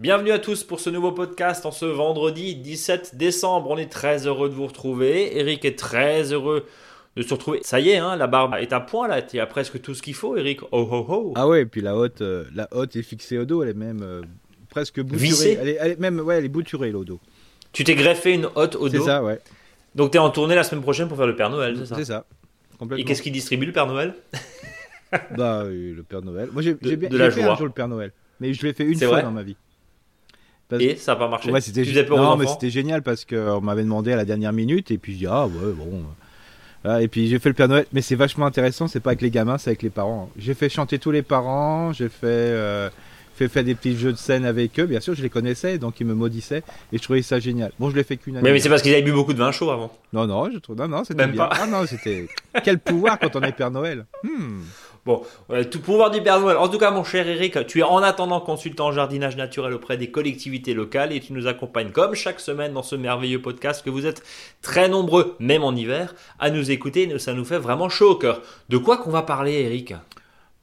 Bienvenue à tous pour ce nouveau podcast en ce vendredi 17 décembre. On est très heureux de vous retrouver. Eric est très heureux de se retrouver. Ça y est, hein, la barbe est à point là. Tu as presque tout ce qu'il faut, Eric. Oh oh oh. Ah ouais, et puis la hotte, euh, la hotte est fixée au dos. Elle est même euh, presque bouturée. Elle est, elle est même, ouais, elle est bouturée le dos. Tu t'es greffé une hotte au dos. C'est ça, ouais. Donc tu es en tournée la semaine prochaine pour faire le Père Noël, c'est ça C'est ça. Complètement. Et qu'est-ce qu'il distribue le Père Noël Bah, euh, le Père Noël. Moi, j'ai bien de la fait joie. un jour le Père Noël. Mais je l'ai fait une fois vrai dans ma vie. Parce- Et ça n'a pas marché. Ouais, c'était tu faisais peur aux non, mais c'était génial parce qu'on m'avait demandé à la dernière minute et puis je dis ah ouais bon. Voilà, et puis j'ai fait le Père Noël, mais c'est vachement intéressant. C'est pas avec les gamins, c'est avec les parents. J'ai fait chanter tous les parents. J'ai fait euh, fait faire des petits jeux de scène avec eux. Bien sûr, je les connaissais, donc ils me maudissaient et je trouvais ça génial. Bon, je l'ai fait qu'une année. Mais, mais c'est parce qu'ils avaient bu beaucoup de vin chaud avant. Non non, je trouve non non c'était Même bien. pas. Ah non, c'était quel pouvoir quand on est Père Noël. Hmm. Bon, tout pouvoir du Père Noël. En tout cas, mon cher Eric, tu es en attendant consultant en jardinage naturel auprès des collectivités locales et tu nous accompagnes comme chaque semaine dans ce merveilleux podcast que vous êtes très nombreux, même en hiver, à nous écouter. Ça nous fait vraiment chaud au cœur. De quoi qu'on va parler, Eric?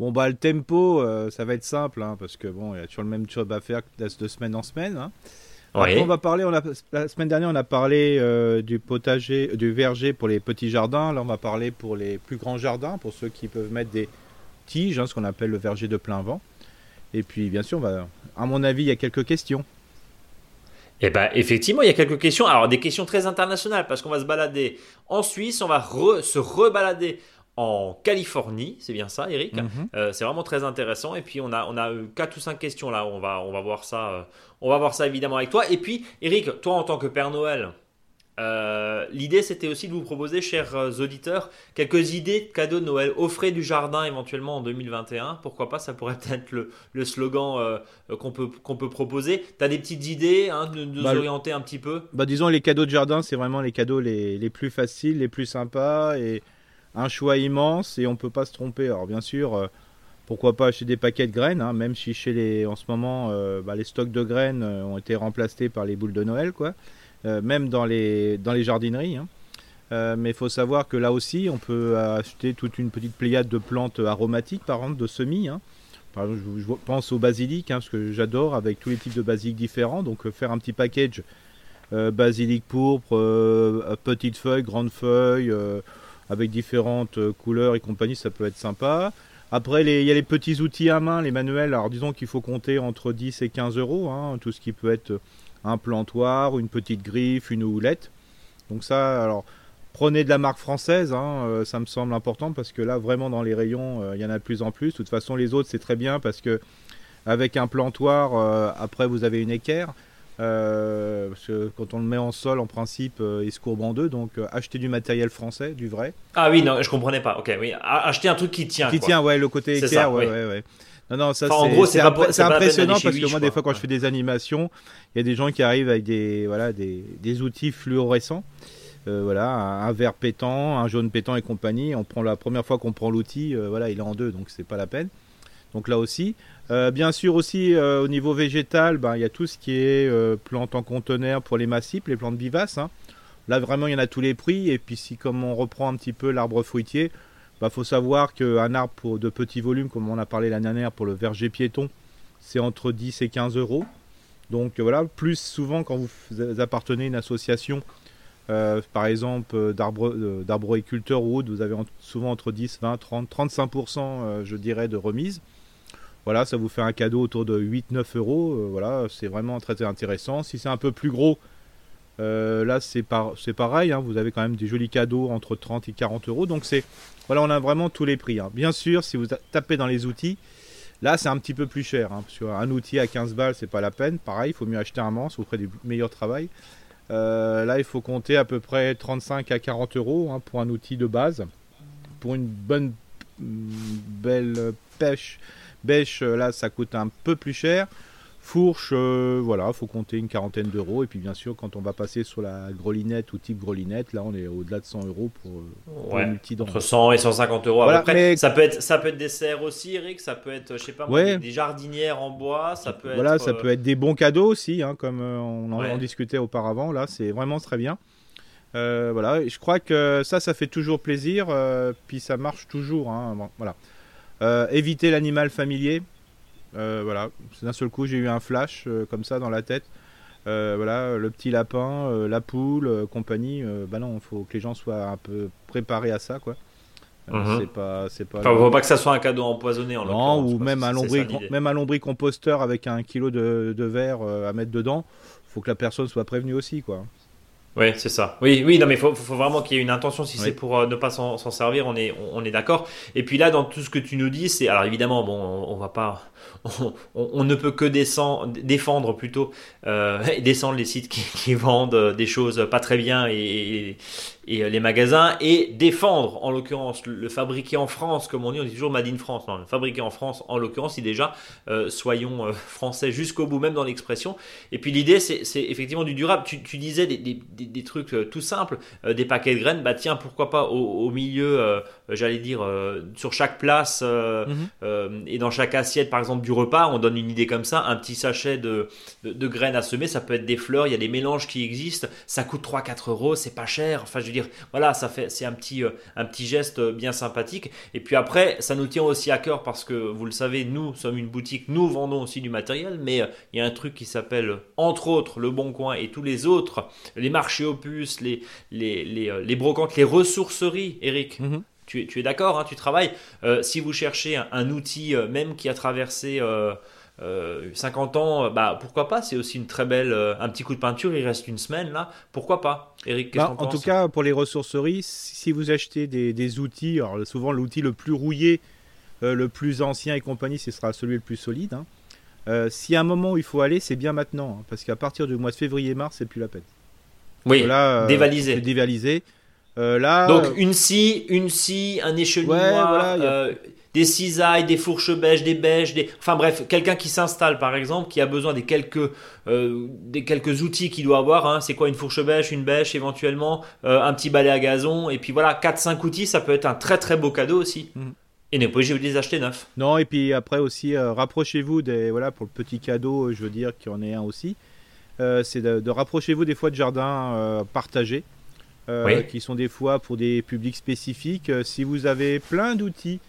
Bon bah le tempo, euh, ça va être simple hein, parce que bon, il y a toujours le même job à faire de semaine en semaine. hein. Après, on va parler, on a, la semaine dernière, on a parlé euh, du potager, du verger pour les petits jardins. Là, on va parler pour les plus grands jardins, pour ceux qui peuvent mettre des tiges, hein, ce qu'on appelle le verger de plein vent. Et puis, bien sûr, on va, à mon avis, il y a quelques questions. Eh ben, effectivement, il y a quelques questions. Alors, des questions très internationales, parce qu'on va se balader en Suisse, on va re- se rebalader en Californie, c'est bien ça, Eric Mhm. Euh, C'est vraiment très intéressant. Et puis, on a, on a euh, quatre ou cinq questions là. On va, on va voir ça. euh, on va voir ça évidemment avec toi. Et puis, Eric, toi en tant que Père Noël, euh, l'idée c'était aussi de vous proposer, chers auditeurs, quelques idées de cadeaux de Noël. Offrez du jardin éventuellement en 2021. Pourquoi pas? Ça pourrait être le, le slogan qu'on peut, qu'on peut proposer. Tu as des petites idées hein, de de nous Bah, orienter un petit peu? Bah, disons, les cadeaux de jardin, c'est vraiment les cadeaux les, les plus faciles, les plus sympas et un choix immense et on peut pas se tromper. Alors, bien sûr, euh, pourquoi pas acheter des paquets de graines, hein, même si chez les, en ce moment, euh, bah, les stocks de graines euh, ont été remplacés par les boules de Noël, quoi. Même dans les, dans jardineries. hein. Mais il faut savoir que là aussi, on peut acheter toute une petite pléiade de plantes aromatiques, par exemple, de semis. hein. Par je, pense au basilic, parce que j'adore, avec tous les types de basilic différents. Donc, faire un petit package basilic pourpre, euh, petite feuille, grande feuille, euh, avec différentes euh, couleurs et compagnie, ça peut être sympa. Après, il y a les petits outils à main, les manuels. Alors, disons qu'il faut compter entre 10 et 15 euros, hein, tout ce qui peut être un plantoir, une petite griffe, une houlette. Donc ça, alors, prenez de la marque française, hein, euh, ça me semble important parce que là, vraiment, dans les rayons, euh, il y en a de plus en plus. De toute façon, les autres, c'est très bien parce que avec un plantoir, après, vous avez une équerre. Euh, parce que quand on le met en sol, en principe, euh, il se courbe en deux. Donc, euh, achetez du matériel français, du vrai. Ah oui, non, je comprenais pas. Ok, oui. Acheter un truc qui tient. Qui quoi. tient, ouais, le côté C'est équerre, ça, ouais, oui. ouais, ouais. Non, non, ça Enfin, en gros, c'est impressionnant parce que moi, des fois, quand je fais des animations, il y a des gens qui arrivent avec des, voilà, des, des outils fluorescents. Voilà, un, un vert pétant, un jaune pétant et compagnie. On prend la première fois qu'on prend l'outil, voilà, il est en deux, donc c'est pas la peine. Donc là aussi, Euh, bien sûr aussi euh, au niveau végétal, ben, il y a tout ce qui est euh, plantes en conteneur pour les massifs, les plantes vivaces. hein. Là vraiment il y en a tous les prix. Et puis si comme on reprend un petit peu l'arbre fruitier, bah, faut savoir qu'un arbre de petits volumes, comme on a parlé l'année dernière pour le verger piéton, c'est entre 10 et 15 euros. Donc voilà, plus souvent quand vous appartenez à une association, euh, par exemple d'arboriculteurs ou autres, vous avez en- souvent entre 10, 20, 30, 35% euh, je dirais de remise. Voilà, ça vous fait un cadeau autour de 8-9 euros. euh, voilà, c'est vraiment très, intéressant. Si c'est un peu plus gros, euh, là c'est par, pareil. hein, vous avez quand même des jolis cadeaux entre 30 et 40 euros. Donc c'est voilà, on a vraiment tous les prix. hein. Bien sûr, si vous ta- tapez dans les outils, là c'est un petit peu plus cher. hein, parce outil à 15 balles, c'est pas la peine. Pareil, il faut mieux acheter un manche, vous ferez du meilleur travail. Euh, là, il faut compter à peu près 35 à 40 euros hein, pour un outil de base. Pour une bonne, mm, belle pêche, bêche, euh, là, ça coûte un peu plus cher. Fourche, euh, voilà, faut compter une quarantaine d'euros. Et puis bien sûr, quand on va passer sur la grelinette ou type grelinette, là on est au-delà de 100 euros pour, euh, pour Ouais. Entre 100 et 150 euros Voilà, à peu près. mais- Ça peut être, ça peut être des serres aussi, Eric. Ça peut être, je sais pas, Ouais. des, jardinières en bois. Ça peut Voilà, être. ça euh, peut être des bons cadeaux aussi, hein, comme on en, Ouais. en discutait auparavant. Là, c'est vraiment très bien. Euh, voilà, et je crois que ça, ça fait toujours plaisir, euh, puis ça marche toujours. hein, voilà. Euh, éviter l'animal familier. Euh, voilà, d'un seul coup, j'ai eu un flash euh, comme ça dans la tête. Euh, voilà, le petit lapin, la poule, compagnie. bah non, il faut que les gens soient un peu préparés à ça, quoi. Mhm. C'est pas, c'est pas. Enfin, faut pas que ça soit un cadeau empoisonné en Non, ou même un, même lombricomposteur avec un kilo de, de verre à mettre dedans. faut que la personne soit prévenue aussi, quoi. Oui, c'est ça. Oui, oui, non, mais il faut, faut vraiment qu'il y ait une intention. Si Oui. c'est pour euh, ne pas s'en servir, on est, on, on est d'accord. Et puis là, dans tout ce que tu nous dis, c'est alors évidemment, bon, on, on va pas, on, ne peut que descendre, défendre plutôt, euh, descendre les sites qui, qui vendent euh, des choses pas très bien et, et, et, les magasins et défendre, en l'occurrence, le, le fabriqué en France, comme on dit, on dit toujours Made in France. Non, le fabriqué en France, en l'occurrence, si déjà, euh, soyons français jusqu'au bout, même dans l'expression. Et puis l'idée, c'est c'est effectivement du durable. Tu, tu disais des, des- des- des trucs euh, tout simples, euh, des paquets de graines. Bah tiens, pourquoi pas au, au milieu, euh, j'allais dire, sur chaque place Mhm. et dans chaque assiette, par exemple, du repas, on donne une idée comme ça, un petit sachet de, de, de graines à semer. Ça peut être des fleurs, il y a des mélanges qui existent. Ça coûte 3-4 euros, c'est pas cher. Enfin, je veux dire, voilà, ça fait, c'est un petit, un petit geste bien sympathique. Et puis après, ça nous tient aussi à cœur parce que vous le savez, nous sommes une boutique, nous vendons aussi du matériel, mais il y a un truc qui s'appelle, entre autres, le Bon Coin et tous les autres, les marchés opus, les, les, les, euh, les brocantes, les ressourceries, Eric. Mhm. Tu, es- tu es d'accord, hein, tu travailles. Euh, si vous cherchez un, un outil, euh, même qui a traversé euh, euh, 50 ans, bah pourquoi pas? C'est aussi une très belle, un petit coup de peinture. Il reste une semaine là, pourquoi pas? Eric, Bah, en tout cas, pour les ressourceries, si si vous achetez des, des outils, alors souvent l'outil le plus rouillé, le plus ancien et compagnie, ce sera celui le plus solide. hein. Euh, y a un moment où il faut aller, c'est bien maintenant, hein, parce qu'à partir du mois de février-mars, c'est plus la peine. Oui. Là, euh, dévalisé. dévalisé. Euh, là, Donc euh, une scie, une scie, un Ouais, voilà, a- des cisailles, des fourches bêches, des bêches, des... enfin bref, quelqu'un qui s'installe par exemple, qui a besoin des quelques, des quelques outils qu'il doit avoir. hein. C'est quoi une fourche bêche, une bêche éventuellement, un petit balai à gazon, et puis voilà, 4-5 outils, ça peut être un très très beau cadeau aussi. Mhm. Et n'est pas obligé de les acheter neufs. Non, et puis après aussi, euh, rapprochez-vous des. Voilà, pour le petit cadeau, je veux dire qu'il y en ait un aussi. Euh, c'est de, de rapprochez-vous des fois de jardins euh, partagés, euh, Oui. qui sont des fois pour des publics spécifiques. Si vous avez plein d'outils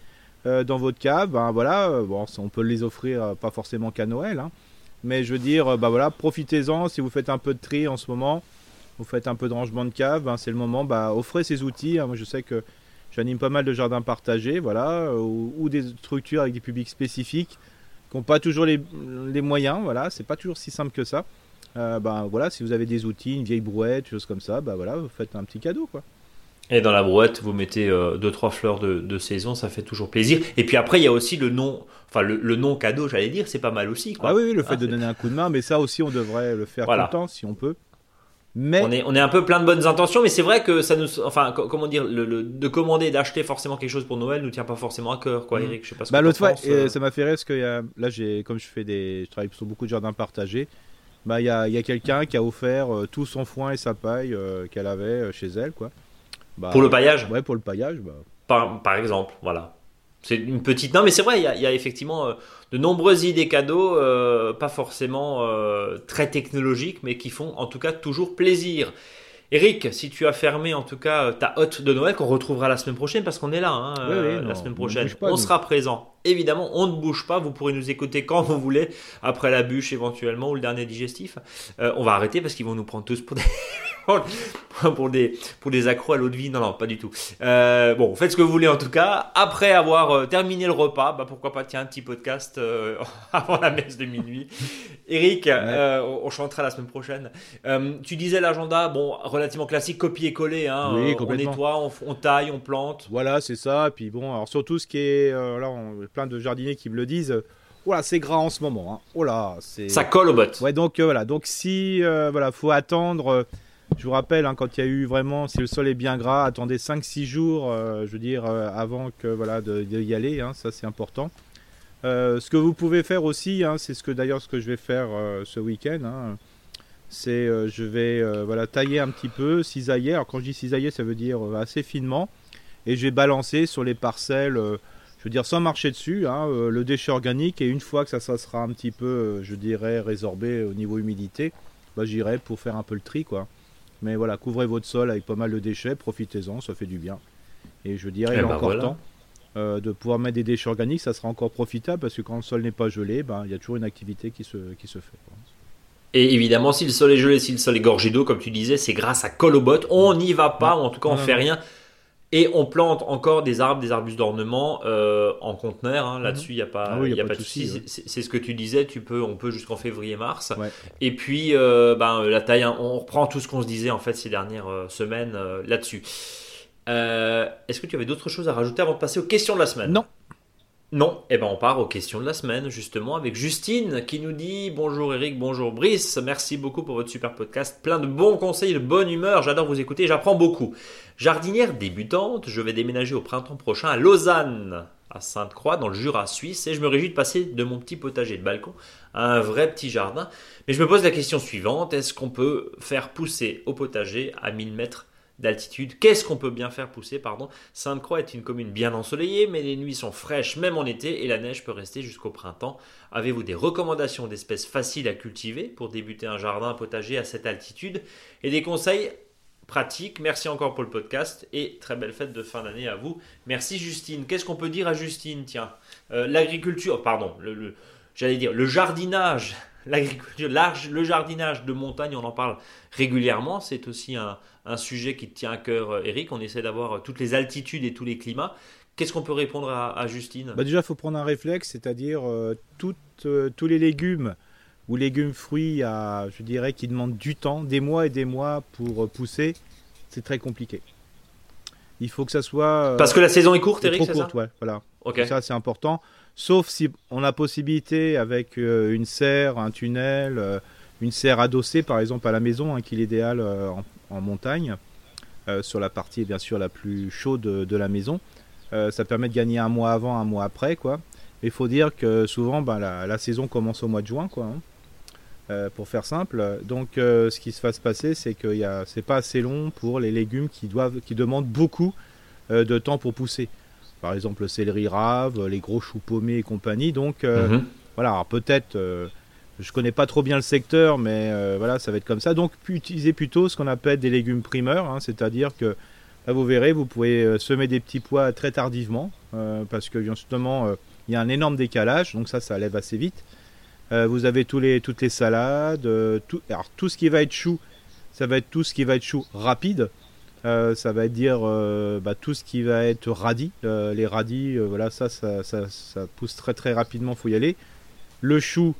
dans votre cave, ben voilà, bon, on peut les offrir, pas forcément qu'à Noël, hein. mais je veux dire, bah voilà, profitez-en. Si vous faites un peu de tri en ce moment, vous faites un peu de rangement de cave, ben, c'est le moment, bah, offrez ces outils. hein. Moi, je sais que J'anime pas mal de jardins partagés, voilà, ou, ou des structures avec des publics spécifiques qui n'ont pas toujours les, les moyens, voilà, c'est pas toujours si simple que ça. Euh, ben voilà, si vous avez des outils, une vieille brouette, choses comme ça, bah voilà, vous faites un petit cadeau, quoi. Et dans la brouette, vous mettez euh, deux trois fleurs de, de saison, ça fait toujours plaisir. Et puis après, il y a aussi le nom, enfin le, le non cadeau, j'allais dire, c'est pas mal aussi. Quoi. Ah oui, oui, le fait Ah, de donner un coup de main, mais ça aussi, on devrait le faire Voilà. tout le temps, si on peut. Mais On est, on est un peu plein de bonnes intentions, mais c'est vrai que ça nous, enfin, co- comment dire, le, le- de commander, d'acheter forcément quelque chose pour Noël nous tient pas forcément à cœur, quoi, Mhm. Eric. Je sais pas ce Bah, l'autre fois, euh, ça m'a fait rire parce que là, comme je fais des, je travaille sur beaucoup de jardins partagés. Bah, il y a, y a quelqu'un qui a offert euh, tout son foin et sa paille euh, qu'elle avait euh, chez elle, quoi. Bah, pour le paillage, Ouais, pour le paillage. Bah. par, par exemple, voilà. C'est une petite. Non, mais c'est vrai, il y a, il y a effectivement euh, de nombreuses idées cadeaux, euh, pas forcément euh, très technologiques, mais qui font en tout cas toujours plaisir. Eric, si tu as fermé en tout cas ta hotte de Noël, qu'on retrouvera la semaine prochaine, parce qu'on est là hein, Oui, oui, euh, non, la semaine prochaine, pas, on sera présent. Évidemment, on ne bouge pas, vous pourrez nous écouter quand vous voulez, après la bûche éventuellement, ou le dernier digestif. Euh, on va arrêter parce qu'ils vont nous prendre tous pour des, pour des, pour des accros à l'eau de vie. Non, non, pas du tout. Euh, bon, faites ce que vous voulez en tout cas. Après avoir euh, terminé le repas, bah, pourquoi pas tiens un petit podcast euh, avant la messe de minuit. Eric, on on chantera la semaine prochaine. Tu disais l'agenda, bon, relativement classique, copier-coller. Hein, Oui, Euh, on nettoie, on, on taille, on plante. Voilà, c'est ça. Et puis bon, alors surtout ce qui est, là, on, plein de jardiniers qui me le disent. Voilà, c'est gras en ce moment. Hein. Oh là, c'est. Ça colle au bottes. Ouais, donc voilà. Donc si, voilà, faut attendre. Je vous rappelle, hein, quand il y a eu vraiment, si le sol est bien gras, attendez 5-6 jours, euh, je veux dire, euh, avant que voilà de, aller. hein, ça, c'est important. Euh, ce que vous pouvez faire aussi, hein, c'est ce que d'ailleurs ce que je vais faire ce week-end, c'est je vais voilà tailler un petit peu, cisailler. Alors quand je dis cisailler, ça veut dire assez finement, et je vais balancer sur les parcelles. je veux dire sans marcher dessus, le déchet organique et une fois que ça, ça sera un petit peu, je dirais, résorbé au niveau humidité, bah, j'irai pour faire un peu le tri quoi. Mais voilà, couvrez votre sol avec pas mal de déchets, profitez-en, ça fait du bien. Et je dirais, il eh ben encore temps euh, de pouvoir mettre des déchets organiques, ça sera encore profitable parce que quand le sol n'est pas gelé, ben, il y a toujours une activité qui se, qui se fait. Et évidemment, si le sol est gelé, si le sol est gorgé d'eau, comme tu disais, c'est grâce à Colobot. On n'y va pas, ou en tout cas, on ne fait rien. Et on plante encore des arbres, des arbustes d'ornement euh, en conteneur. Hein. Là-dessus, il n'y a pas, ah y a, pas, de souci. C'est ce que tu disais. Tu peux, on peut jusqu'en février-mars. Et puis, euh, ben, la taille, hein, on reprend tout ce qu'on se disait en fait ces dernières semaines là-dessus. Euh, est-ce que tu avais d'autres choses à rajouter avant de passer aux questions de la semaine? Non. Non, eh ben on part aux questions de la semaine justement avec Justine qui nous dit bonjour Eric, bonjour Brice, merci beaucoup pour votre super podcast, plein de bons conseils, de bonne humeur, j'adore vous écouter, j'apprends beaucoup. Jardinière débutante, je vais déménager au printemps prochain à Lausanne, à Sainte-Croix dans le Jura suisse et je me réjouis de passer de mon petit potager de balcon à un vrai petit jardin. Mais je me pose la question suivante, est-ce qu'on peut faire pousser au potager à 1000 mètres d'altitude. Qu'est-ce qu'on peut bien faire pousser pardon? Sainte-Croix est une commune bien ensoleillée, mais les nuits sont fraîches même en été et la neige peut rester jusqu'au printemps. Avez-vous des recommandations d'espèces faciles à cultiver pour débuter un jardin potager à cette altitude? Et des conseils pratiques Merci encore pour le podcast et très belle fête de fin d'année à vous. Merci Justine. Qu'est-ce qu'on peut dire à Justine? Tiens, euh, l'agriculture, pardon, j'allais dire le jardinage l'agriculture, le jardinage de montagne, on en parle régulièrement. C'est aussi un, un sujet qui te tient à cœur, euh, Eric. On essaie d'avoir euh, toutes les altitudes et tous les climats. Qu'est-ce qu'on peut répondre à, Justine? Bah Déjà, il faut prendre un réflexe, c'est-à-dire euh, tous les légumes ou légumes fruits, à, je dirais, qui demandent du temps, des mois et des mois pour pousser, c'est très compliqué. Il faut que ça soit. Parce que la saison est courte, Eric, c'est trop courte, ouais, voilà. Ça, c'est important. Sauf si on a possibilité avec une serre, un tunnel, une serre adossée, par exemple, à la maison, hein, qui est l'idéal en en montagne, euh, sur la partie bien sûr la plus chaude de, la maison. Euh, ça permet de gagner un mois avant, un mois après, quoi. Il faut dire que souvent, ben, la, saison commence au mois de juin, quoi. Hein. Euh, pour faire simple. Donc, ce qui se va se passer, c'est que c'est pas assez long pour les légumes qui doivent, qui demandent beaucoup de temps pour pousser. Par exemple, le céleri rave, les gros choux paumés et compagnie. Donc, mhm. voilà, peut-être je connais pas trop bien le secteur, mais euh, voilà, ça va être comme ça. Donc, utilisez plutôt ce qu'on appelle des légumes primeurs, hein, c'est-à-dire que vous verrez, vous pouvez euh, semer des petits pois très tardivement, euh, parce que justement, il y a un énorme décalage, donc ça, ça lève assez vite. vous avez toutes les salades, tout, alors tout ce qui va être chou, ça va être tout ce qui va être chou rapide. ça va dire bah, tout ce qui va être radis. les radis, voilà, ça ça, ça, pousse très très rapidement, faut y aller. Le chou,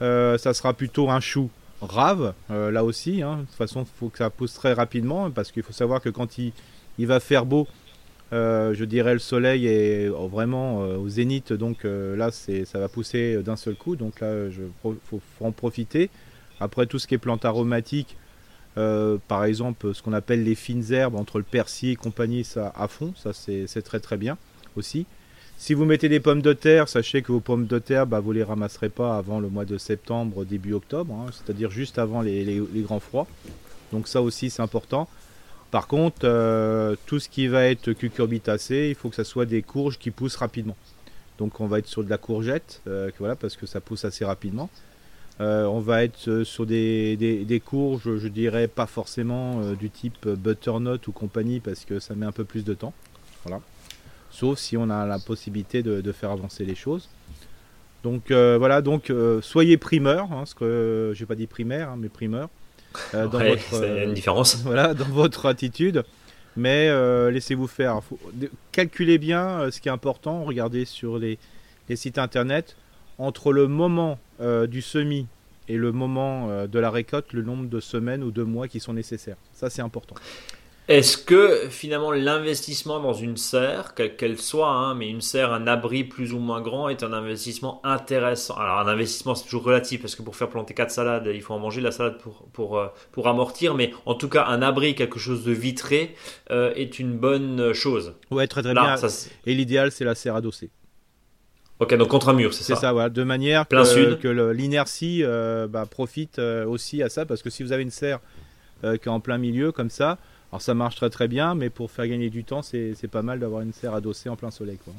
ça sera plutôt un chou rave, euh, là aussi. Hein. De toute façon, il faut que ça pousse très rapidement parce qu'il faut savoir que quand il, va faire beau, euh, je dirais le soleil est vraiment au zénith, donc là c'est, ça va pousser d'un seul coup. Donc là, il faut, en profiter. Après, tout ce qui est plantes aromatiques, par exemple, ce qu'on appelle les fines herbes entre le persil et compagnie, ça à fond, ça c'est très très bien aussi. Si vous mettez des pommes de terre, sachez que vos pommes de terre, bah, vous les ramasserez pas avant le mois de septembre, début octobre, hein, c'est-à-dire juste avant les, grands froids. Donc ça aussi c'est important. Par contre, euh, tout ce qui va être cucurbitacé, il faut que ça soit des courges qui poussent rapidement. Donc on va être sur de la courgette, euh, voilà, parce que ça pousse assez rapidement. Euh, on va être sur des, des, courges, je dirais pas forcément du type butternut ou compagnie, parce que ça met un peu plus de temps. Voilà sauf si on a la possibilité de, faire avancer les choses. Donc euh, voilà, donc euh, soyez primeur, hein, ce que j'ai pas dit primaire, hein, mais primeur. Euh, dans votre, une différence. Voilà, dans votre attitude. Mais laissez-vous faire. calculez bien ce qui est important. Regardez sur les, les sites internet entre le moment du semis et le moment de la récolte, le nombre de semaines ou de mois qui sont nécessaires. Ça, c'est important. Est-ce que finalement l'investissement dans une serre, quelle qu'elle soit, hein, mais une serre, un abri plus ou moins grand, est un investissement intéressant? Alors un investissement c'est toujours relatif parce que pour faire planter quatre salades, il faut en manger la salade pour, pour, euh, pour amortir, mais en tout cas un abri, quelque chose de vitré, euh, est une bonne chose. Ouais, très très bien. Et l'idéal c'est la serre adossée. Ok, donc contre un mur, c'est ça C'est ça, voilà, de manière Plein que, l'inertie euh, bah, profite euh, aussi à ça, parce que si vous avez une serre euh, qui est en plein milieu comme ça, alors ça marche très très bien, mais pour faire gagner du temps, c'est pas mal d'avoir une serre adossée en plein soleil. Quoi.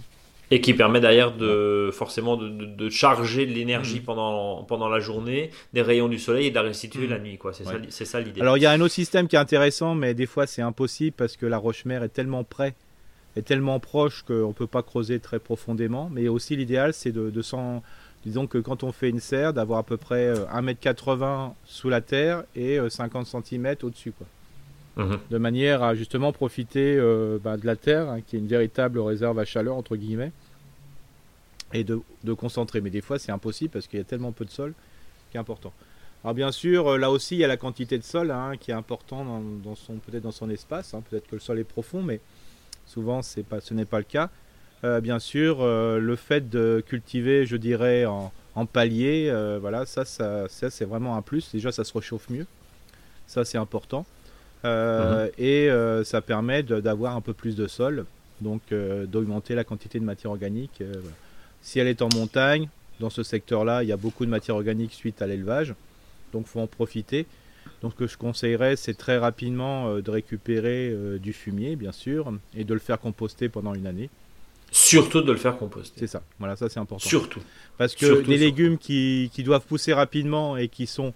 Et qui permet derrière de forcément de, de- de charger de l'énergie Mhm. pendant, pendant la journée, des rayons du soleil et de la restituer Mhm. la nuit. C'est ça, Ouais. ça l'idée. Alors il y a un autre système qui est intéressant, mais des fois c'est impossible parce que la roche-mère est tellement près, est tellement proche qu'on ne peut pas creuser très profondément. Mais aussi l'idéal c'est de, de s'en- disons que quand on fait une serre, d'avoir à peu près euh, 1m80 sous la terre et euh, 50 cm au-dessus. Quoi. Mhm. De manière à justement profiter euh, bah, de la terre, hein, qui est une véritable réserve à chaleur, entre guillemets, et de, concentrer. Mais des fois c'est impossible parce qu'il y a tellement peu de sol qui est important. Alors bien sûr, euh, là aussi, il y a la quantité de sol hein, qui est important dans, son peut-être dans son espace. hein. Peut-être que le sol est profond, mais souvent pas, ce n'est pas le cas. Euh, bien sûr, le fait de cultiver, je dirais, en, en palier, voilà, ça, ça, ça, c'est vraiment un plus. Déjà, ça se réchauffe mieux. Ça, c'est important. Euh, Et euh, ça permet d'avoir un peu plus de sol, donc euh, d'augmenter la quantité de matière organique. voilà. Si elle est en montagne, dans ce secteur-là, il y a beaucoup de matière organique suite à l'élevage, donc faut en profiter. Donc ce que je conseillerais, c'est très rapidement de récupérer du fumier, bien sûr, et de le faire composter pendant une année. Surtout de le faire composter. C'est ça. Voilà, ça c'est important. Surtout. Parce que surtout, les surtout. légumes qui, qui doivent pousser rapidement et qui sont,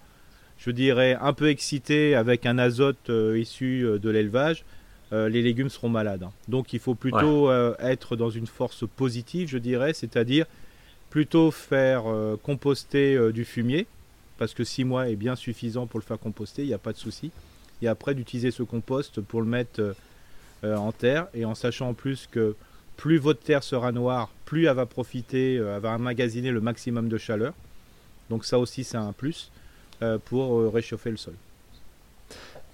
je dirais, un peu excités avec un azote euh, issu euh, de l'élevage, euh, les légumes seront malades. hein. Donc il faut plutôt être dans une force positive, je dirais, c'est-à-dire plutôt faire composter du fumier, parce que 6 mois est bien suffisant pour le faire composter, il n'y a pas de souci. Et après d'utiliser ce compost pour le mettre en terre, et en sachant en plus que plus votre terre sera noire, plus elle va profiter, elle va emmagasiner le maximum de chaleur. Donc ça aussi c'est un plus pour euh, réchauffer le sol.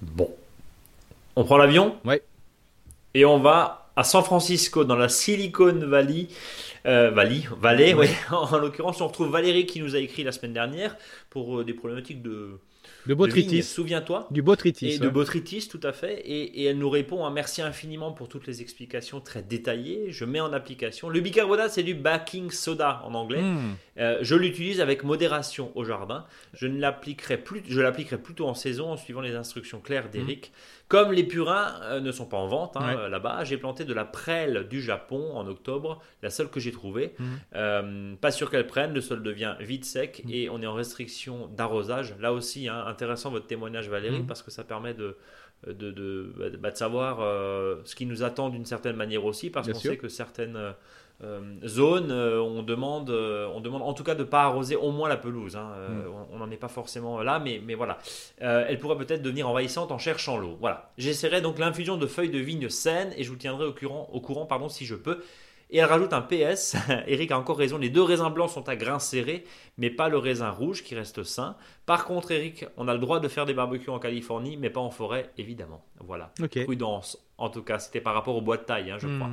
Bon. On prend l'avion Ouais. Et on va à San Francisco, dans la Silicon Valley. Euh, Valley, Valley, Ouais. ouais. En l'occurrence, on retrouve Valérie qui nous a écrit la semaine dernière pour euh, des problématiques de, De botrytis. Souviens-toi. Du botrytis. Et de botrytis, tout à fait. Et, et elle nous répond un merci infiniment pour toutes les explications très détaillées. Je mets en application. Le bicarbonate, c'est du baking soda en anglais. Mmh. Euh, je l'utilise avec modération au jardin. Je ne l'appliquerai plus, je l'appliquerai plutôt en saison en suivant les instructions claires d'Eric. Comme les purins euh, ne sont pas en vente hein, Ouais. euh, là-bas, j'ai planté de la prêle du Japon en octobre, la seule que j'ai trouvée. Mhm. Euh, pas sûr qu'elle prenne, le sol devient vite sec Mhm. et on est en restriction d'arrosage. Là aussi, hein, intéressant votre témoignage Valérie Mhm. parce que ça permet de de, de, bah, de savoir euh, ce qui nous attend d'une certaine manière aussi parce qu'on sait que certaines euh, zones, euh, on, demande, euh, on demande en tout cas de ne pas arroser au moins la pelouse. hein. Mm. On n'en est pas forcément là, mais, mais voilà. Elle pourrait peut-être devenir envahissante en cherchant l'eau. Voilà. J'essaierai donc l'infusion de feuilles de vigne saines et je vous tiendrai au courant, au courant pardon, si je peux. Et elle rajoute un PS. Eric a encore raison. Les deux raisins blancs sont à grains serrés, mais pas le raisin rouge qui reste sain. Par contre, Eric, on a le droit de faire des barbecues en Californie, mais pas en forêt, évidemment. Voilà. Ok. Prudence. En tout cas, c'était par rapport au bois de taille, hein, je crois.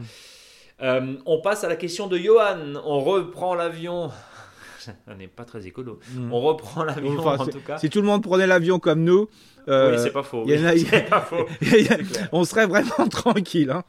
Euh, on passe à la question de Johan. On reprend l'avion. On n'est pas très écolo. Mmh. On reprend l'avion Enfin, en tout cas. Si tout le monde prenait l'avion comme nous, euh, oui, c'est pas faux. y a- oui, c'est pas faux. clair. on serait vraiment tranquille. Hein.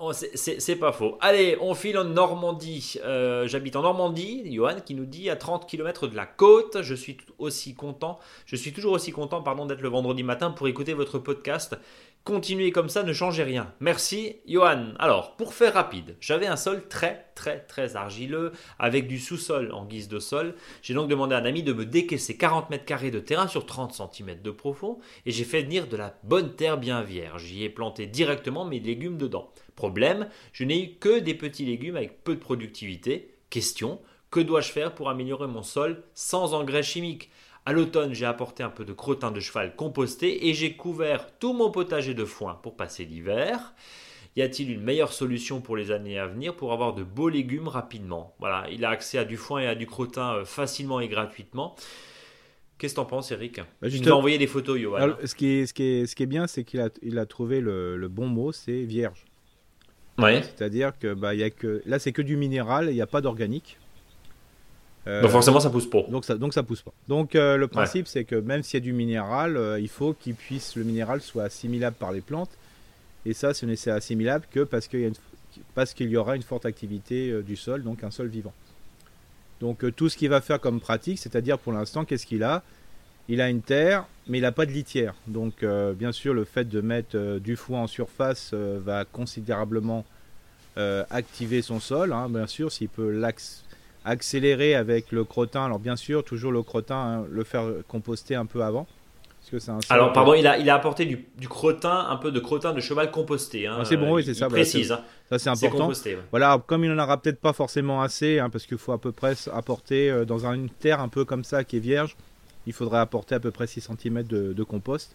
Oh, c'est- pas faux. Allez, on file en Normandie. Euh, J'habite en Normandie, Johan qui nous dit à 30 km de la côte. Je suis aussi content. Je suis toujours aussi content, pardon, d'être le vendredi matin pour écouter votre podcast. Continuez comme ça, ne changez rien. Merci, Johan. Alors, pour faire rapide, j'avais un sol très, très, très argileux avec du sous-sol en guise de sol. J'ai donc demandé à un ami de me décaisser 40 mètres carrés de terrain sur 30 cm de profond et j'ai fait venir de la bonne terre bien vierge. J'y ai planté directement mes légumes dedans. Problème, je n'ai eu que des petits légumes avec peu de productivité. Question, que dois-je faire pour améliorer mon sol sans engrais chimiques? À l'automne, j'ai apporté un peu de crottin de cheval composté et j'ai couvert tout mon potager de foin pour passer l'hiver. Y a-t-il une meilleure solution pour les années à venir pour avoir de beaux légumes rapidement? Voilà, il a accès à du foin et à du crottin euh, facilement et gratuitement. Qu'est-ce que t'en penses, Eric? Bah, nous a envoyé des photos, Johan. Alors, ce, qui est, ce, qui est, ce qui est bien, c'est qu'il a, il a trouvé le, le bon mot, c'est vierge. ouais. C'est-à-dire que bah, y a que là, c'est que du minéral, il n'y a pas d'organique. Euh, Donc forcément, ça pousse pas. donc ça, donc ça pousse pas. Donc euh, le principe, c'est que même s'il y a du minéral, euh, il faut qu'il puisse le minéral soit assimilable par les plantes. Et ça, ce n'est c'est assimilable que parce qu'il y, a une- parce qu'il y aura une forte activité du sol, donc un sol vivant. Donc tout ce qu'il va faire comme pratique, c'est-à-dire pour l'instant, qu'est-ce qu'il a? Il a une terre, mais il n'a pas de litière. Donc bien sûr, le fait de mettre du foin en surface va considérablement activer son sol. Hein, bien sûr, s'il peut accélérer avec le crottin, alors bien sûr, toujours le crottin, hein, le faire composter un peu avant. Alors, pardon, il a, il a apporté du, du, crottin, un peu de crottin de cheval composté. Hein. Ah, c'est bon, oui, c'est ça. Bah, précise. Hein. Ça, c'est important. Voilà, comme il n'en aura peut-être pas forcément assez, parce qu'il faut à peu près apporter euh, dans une terre un peu comme ça qui est vierge, il faudrait apporter à peu près 6 cm de, compost.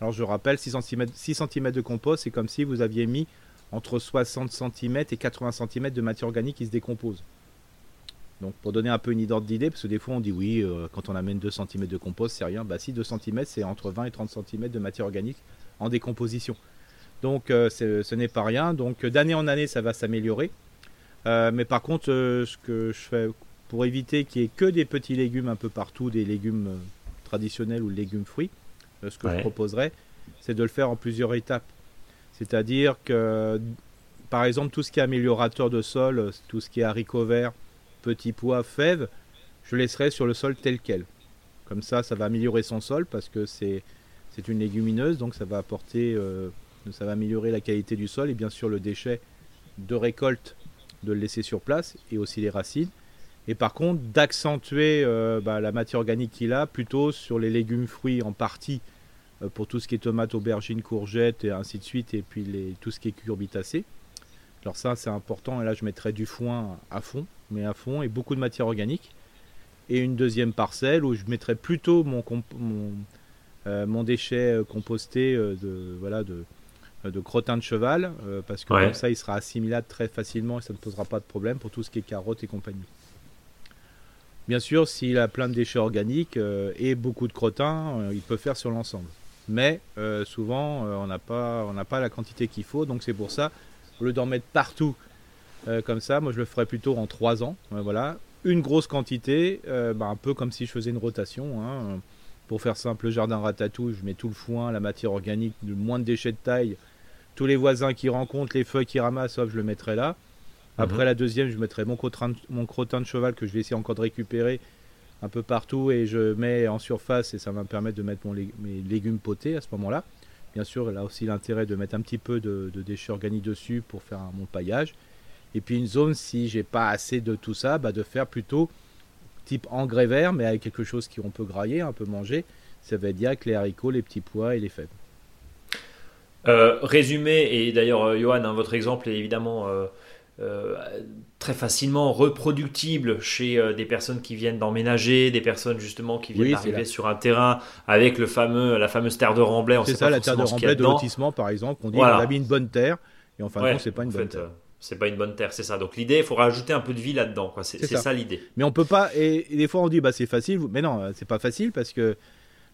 Alors, je rappelle, 6 cm, 6 cm de compost, c'est comme si vous aviez mis entre 60 cm et 80 cm de matière organique qui se décompose. Donc pour donner un peu une idée d'idée, parce que des fois on dit oui, euh, quand on amène 2 cm de compost, c'est rien. Bah si 2 cm, c'est entre 20 et 30 cm de matière organique en décomposition. Donc euh, ce n'est pas rien. Donc d'année en année, ça va s'améliorer. Euh, mais par contre, ce que je fais pour éviter qu'il n'y ait que des petits légumes un peu partout, des légumes traditionnels ou légumes fruits, ce que je proposerais, c'est de le faire en plusieurs étapes. C'est-à-dire que, par exemple, tout ce qui est améliorateur de sol, tout ce qui est haricots verts, petits pois, fèves, je laisserai sur le sol tel quel. Comme ça, ça va améliorer son sol parce que c'est une légumineuse, donc ça va apporter, euh, ça va améliorer la qualité du sol et bien sûr le déchet de récolte de le laisser sur place et aussi les racines. Et par contre, d'accentuer euh, bah, la matière organique qu'il a plutôt sur les légumes fruits en partie euh, pour tout ce qui est tomates, aubergines, courgettes et ainsi de suite, et puis les, tout ce qui est cucurbitacé. Alors ça, c'est important, et là je mettrai du foin à fond mais à fond, et beaucoup de matière organique. Et une deuxième parcelle où je mettrais plutôt mon, mon, euh, mon déchet euh, composté euh, de, voilà, de, de crottin de cheval, parce que comme ça il sera assimilable très facilement et ça ne posera pas de problème pour tout ce qui est carottes et compagnie. Bien sûr, s'il a plein de déchets organiques et beaucoup de crottin, il peut faire sur l'ensemble. Mais souvent, on n'a pas, on pas la quantité qu'il faut, donc c'est pour ça, au lieu d'en mettre partout euh, comme ça, moi je le ferais plutôt en 3 ans. Euh, voilà. Une grosse quantité, euh, bah, un peu comme si je faisais une rotation. Hein. Pour faire simple, jardin ratatouille, je mets tout le foin, la matière organique, le moins de déchets de taille. Tous les voisins qui rencontrent, les feuilles qui ramassent, je le mettrai là. Après mhm. la deuxième, je mettrai mon crottin, mon crottin de cheval que je vais essayer encore de récupérer un peu partout et je mets en surface et ça va me permettre de mettre mes légumes potés à ce moment-là. Bien sûr, là aussi l'intérêt de mettre un petit peu de, déchets organiques dessus pour faire mon paillage. Et puis une zone, si j'ai pas assez de tout ça, bah de faire plutôt type engrais vert, mais avec quelque chose qu'on peut grailler, un peu manger. Ça veut dire avec les haricots, les petits pois et les fèves. Euh, résumé, et d'ailleurs, euh, Johan, hein, votre exemple est évidemment euh, très facilement reproductible chez des personnes qui viennent d'emménager, des personnes justement qui viennent d'arriver sur un terrain avec le fameux, la fameuse terre de remblai. C'est ça, la terre de remblai de lotissement, par exemple. On dit qu'on a mis une bonne terre, et en fin de compte, c'est pas une bonne terre c'est pas une bonne terre, c'est ça. Donc l'idée, il faut rajouter un peu de vie là-dedans, quoi. C'est ça, l'idée. Mais on peut pas. Et, des fois, on dit, bah c'est facile. Mais non, c'est pas facile parce que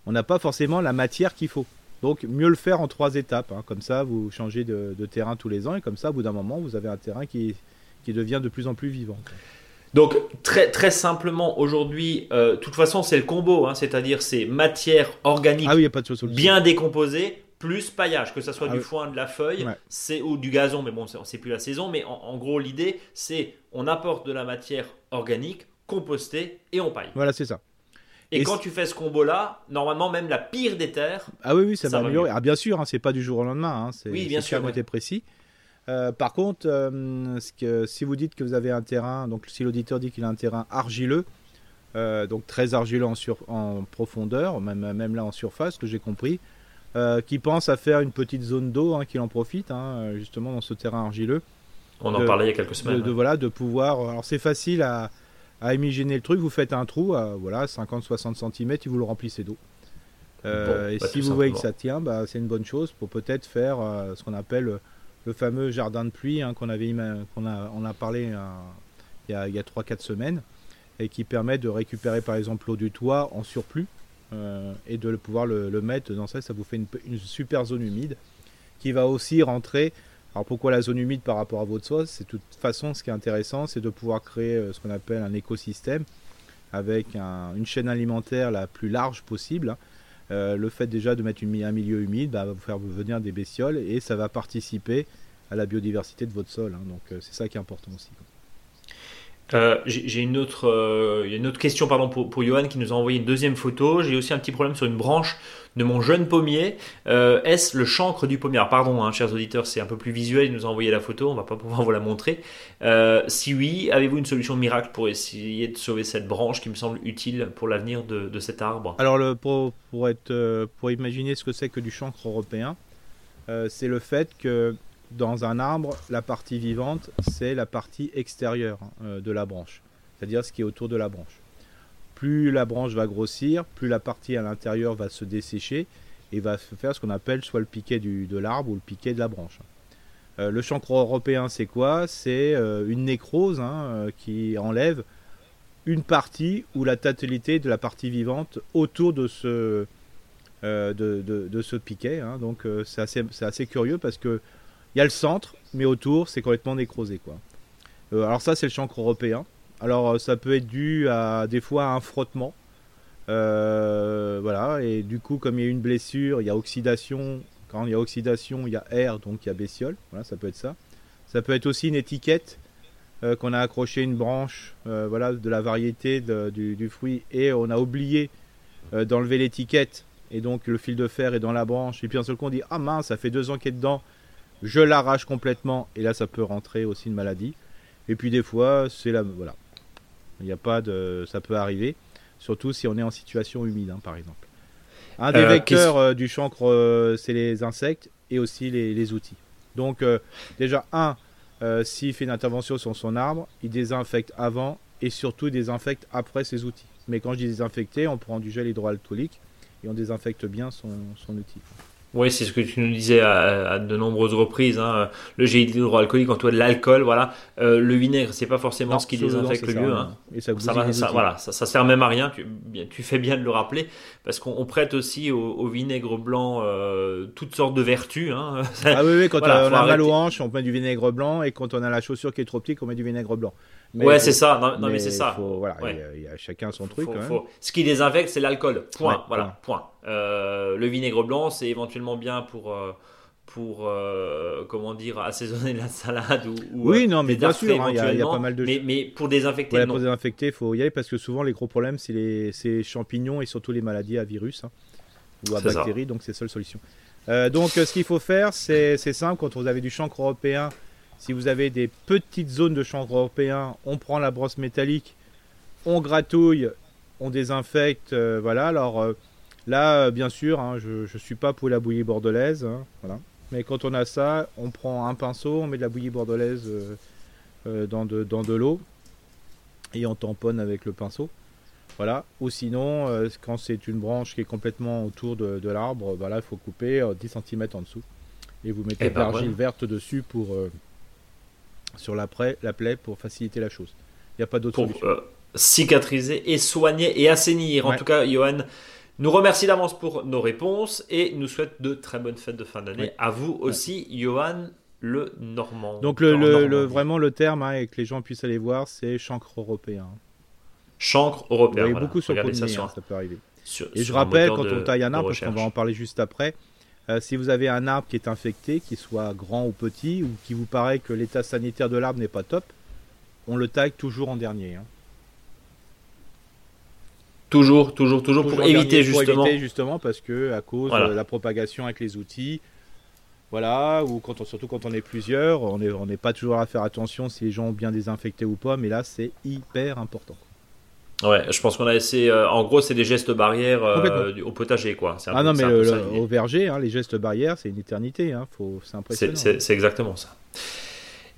on n'a pas forcément la matière qu'il faut. Donc mieux le faire en trois étapes. Hein. Comme ça, vous changez de, terrain tous les ans et comme ça, au bout d'un moment, vous avez un terrain qui, qui devient de plus en plus vivant. Donc très très simplement aujourd'hui, de euh, toute façon c'est le combo, hein. c'est-à-dire c'est matière organique ah oui, pas de bien décomposée plus paillage, que ce soit ah du foin, de la feuille, c'est ou du gazon, mais bon, c'est plus la saison. Mais en, gros, l'idée, c'est on apporte de la matière organique, compostée et on paille. Voilà, c'est ça. Et, quand tu fais ce combo-là, normalement, même la pire des terres. Ah oui, oui, ça, va améliorer. Ah, bien sûr, hein, c'est pas du jour au lendemain. Hein, c'est, oui, bien sûr. Ouais. précis. Euh, par contre, euh, ce que, si vous dites que vous avez un terrain, donc si l'auditeur dit qu'il a un terrain argileux, euh, donc très argileux en, sur, en profondeur, même, même là en surface, que j'ai compris, euh, qui pense à faire une petite zone d'eau, hein, qu'il en profite, hein, justement dans ce terrain argileux. On en parlait il y a quelques semaines. De, voilà, de pouvoir. Alors c'est facile à, à imaginer le truc. Vous faites un trou à voilà 50-60 cm et vous le remplissez d'eau. Euh, et bah, si vous voyez que ça tient, bah, c'est une bonne chose pour peut-être faire euh, ce qu'on appelle le fameux jardin de pluie hein, qu'on avait qu'on a on a parlé il y a, a 3-4 semaines et qui permet de récupérer par exemple l'eau du toit en surplus euh, et de pouvoir le, mettre dans ça, ça vous fait une, super zone humide qui va aussi rentrer. Alors pourquoi la zone humide par rapport à votre soie C'est de toute façon ce qui est intéressant, c'est de pouvoir créer euh, ce qu'on appelle un écosystème avec une chaîne alimentaire la plus large possible. Hein. Euh, le fait déjà de mettre un milieu humide bah, va vous faire venir des bestioles et ça va participer à la biodiversité de votre sol. Hein. donc c'est ça qui est important aussi. Euh, j'ai une autre, euh, une autre question pardon, pour, pour Johan qui nous a envoyé une deuxième photo. J'ai aussi un petit problème sur une branche de mon jeune pommier. Euh, est-ce le chancre du pommier? Alors, pardon, hein, chers auditeurs, c'est un peu plus visuel. Il nous a envoyé la photo, on va pas pouvoir vous la montrer. si oui, avez-vous une solution miracle pour essayer de sauver cette branche qui me semble utile pour l'avenir de, cet arbre? Alors, pour, pour, être, pour imaginer ce que c'est que du chancre européen, c'est le fait que dans un arbre, la partie vivante, c'est la partie extérieure euh, de la branche, c'est-à-dire ce qui est autour de la branche. Plus la branche va grossir, plus la partie à l'intérieur va se dessécher et va faire ce qu'on appelle soit le piquet de l'arbre ou le piquet de la branche. Euh, le chancre européen, c'est quoi? C'est euh, une nécrose hein, qui enlève une partie ou la totalité de la partie vivante autour de ce, de, ce piquet. Hein. Donc c'est assez, assez, curieux parce que il y a le centre, mais autour, c'est complètement nécrosé. Quoi. Euh, alors ça, c'est le chancre européen. Alors euh, ça peut être dû à des fois à un frottement. Euh, voilà, et du coup, comme il y a une blessure, il y a oxydation. Quand il y a oxydation, il y a air, donc il y a bestiole. Voilà, ça peut être ça. Ça peut être aussi une étiquette qu'on a accroché une branche voilà, de la variété du, fruit et on a oublié d'enlever l'étiquette et donc le fil de fer est dans la branche et puis un seul coup on dit ah mince ça fait deux ans qu'il est dedans je l'arrache complètement et là ça peut rentrer aussi une maladie. Et puis des fois, c'est la voilà. Il n'y a pas de ça peut arriver, surtout si on est en situation humide hein, par exemple. Un des euh, vecteurs euh, du chancre euh, c'est les insectes et aussi les, outils. Donc déjà un s'il fait une intervention sur son arbre, il désinfecte avant et surtout il désinfecte après ses outils. Mais quand je dis désinfecter, on prend du gel hydroalcoolique et on désinfecte bien son outil. Oui, c'est ce que tu nous disais à, de nombreuses reprises. Hein. Le gel hydroalcoolique, quand tu as de l'alcool, voilà. Euh, le vinaigre, c'est pas forcément ce qui désinfecte le mieux. Hein. Et ça, ça, voilà, ça, ça, sert même à rien. Tu, tu, fais bien de le rappeler parce qu'on prête aussi au, vinaigre blanc euh, toutes sortes de vertus. Hein. Ah oui, oui quand on a mal aux hanches, on met du vinaigre blanc et quand on a la chaussure qui est trop petite, on met du vinaigre blanc. ouais, c'est ça. Non, mais, c'est ça. voilà, il, y a, chacun son truc. Ce qui désinfecte, c'est l'alcool. Point. voilà. Point. Euh, le vinaigre blanc, c'est éventuellement bien pour euh, pour euh, comment dire assaisonner la salade ou, oui non mais bien sûr hein, il y, a pas mal de mais, mais pour désinfecter non. pour désinfecter faut y aller parce que souvent les gros problèmes c'est les champignons et surtout les maladies à virus hein, ou à bactéries donc c'est la seule solution. Donc ce qu'il faut faire c'est simple. Quand vous avez du chancre européen si vous avez des petites zones de chancre européen on prend la brosse métallique on gratouille on désinfecte voilà. Alors Là, euh, bien sûr, hein, je ne suis pas pour la bouillie bordelaise. Hein, voilà. Mais quand on a ça, on prend un pinceau, on met de la bouillie bordelaise euh, euh, dans de, dans de l'eau et on tamponne avec le pinceau. Voilà. Ou sinon, quand c'est une branche qui est complètement autour de, l'arbre, bah il faut couper 10 cm en dessous. Et vous mettez eh de ben l'argile verte dessus pour, sur la, la, plaie pour faciliter la chose. Il n'y a pas d'autre solution. cicatriser et soigner et assainir. En tout cas, Johan, nous remercie d'avance pour nos réponses et nous souhaite de très bonnes fêtes de fin d'année. À vous aussi, Johan le Normand. Donc le, vraiment le terme hein, et que les gens puissent aller voir, c'est chancre européen. Chancre européen. Il y a beaucoup sur le ça, hein, ça peut arriver. et je rappelle, quand on taille un arbre, parce qu'on va en parler juste après, euh, si vous avez un arbre qui est infecté, qu'il soit grand ou petit, ou qui vous paraît que l'état sanitaire de l'arbre n'est pas top, on le taille toujours en dernier. Hein. Toujours, toujours, toujours, pour éviter justement. justement parce que à cause de la propagation avec les outils, voilà, ou quand on, surtout quand on est plusieurs, on n'est on pas toujours à faire attention si les gens ont bien désinfecté ou pas, mais là c'est hyper important. Ouais, je pense qu'on a essayé. Euh, en gros, c'est des gestes barrières euh, au potager, quoi. Ah non, mais au verger, hein, les gestes barrières, c'est une éternité. Hein, c'est impressionnant. C'est exactement ça.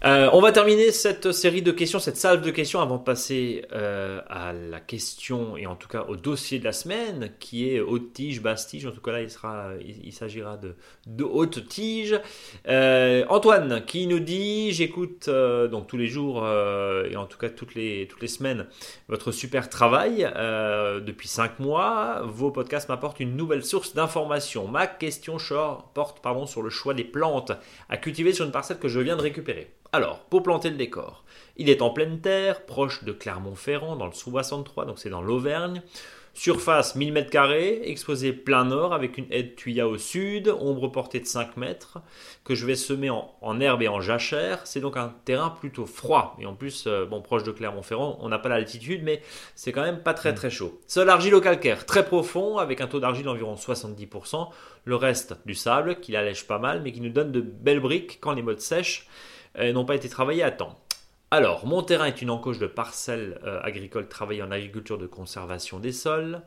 Euh, on va terminer cette série de questions, cette salve de questions, avant de passer euh, à la question et en tout cas au dossier de la semaine, qui est haute tige, basse tige. En tout cas là, il sera, il, s'agira de, haute tige. Euh, Antoine qui nous dit, j'écoute donc tous les jours et en tout cas toutes les toutes les semaines votre super travail depuis cinq mois. Vos podcasts m'apportent une nouvelle source d'information. Ma question porte pardon sur le choix des plantes à cultiver sur une parcelle que je viens de récupérer. Alors, pour planter le décor, il est en pleine terre, proche de Clermont-Ferrand, dans le sous-63, donc c'est dans l'Auvergne. Surface 1000 m2, exposé plein nord avec une aide tuya au sud, ombre portée de 5 mètres, que je vais semer en, herbe et en jachère. C'est donc un terrain plutôt froid. Et en plus, euh, bon, proche de Clermont-Ferrand, on n'a pas l'altitude, mais c'est quand même pas très très chaud. Sol argilo-calcaire très profond, avec un taux d'argile d'environ 70%. Le reste du sable, qui l'allège pas mal, mais qui nous donne de belles briques quand les modes sèches euh, n'ont pas été travaillés à temps. Alors, mon terrain est une encoche de parcelles euh, agricoles travaillées en agriculture de conservation des sols,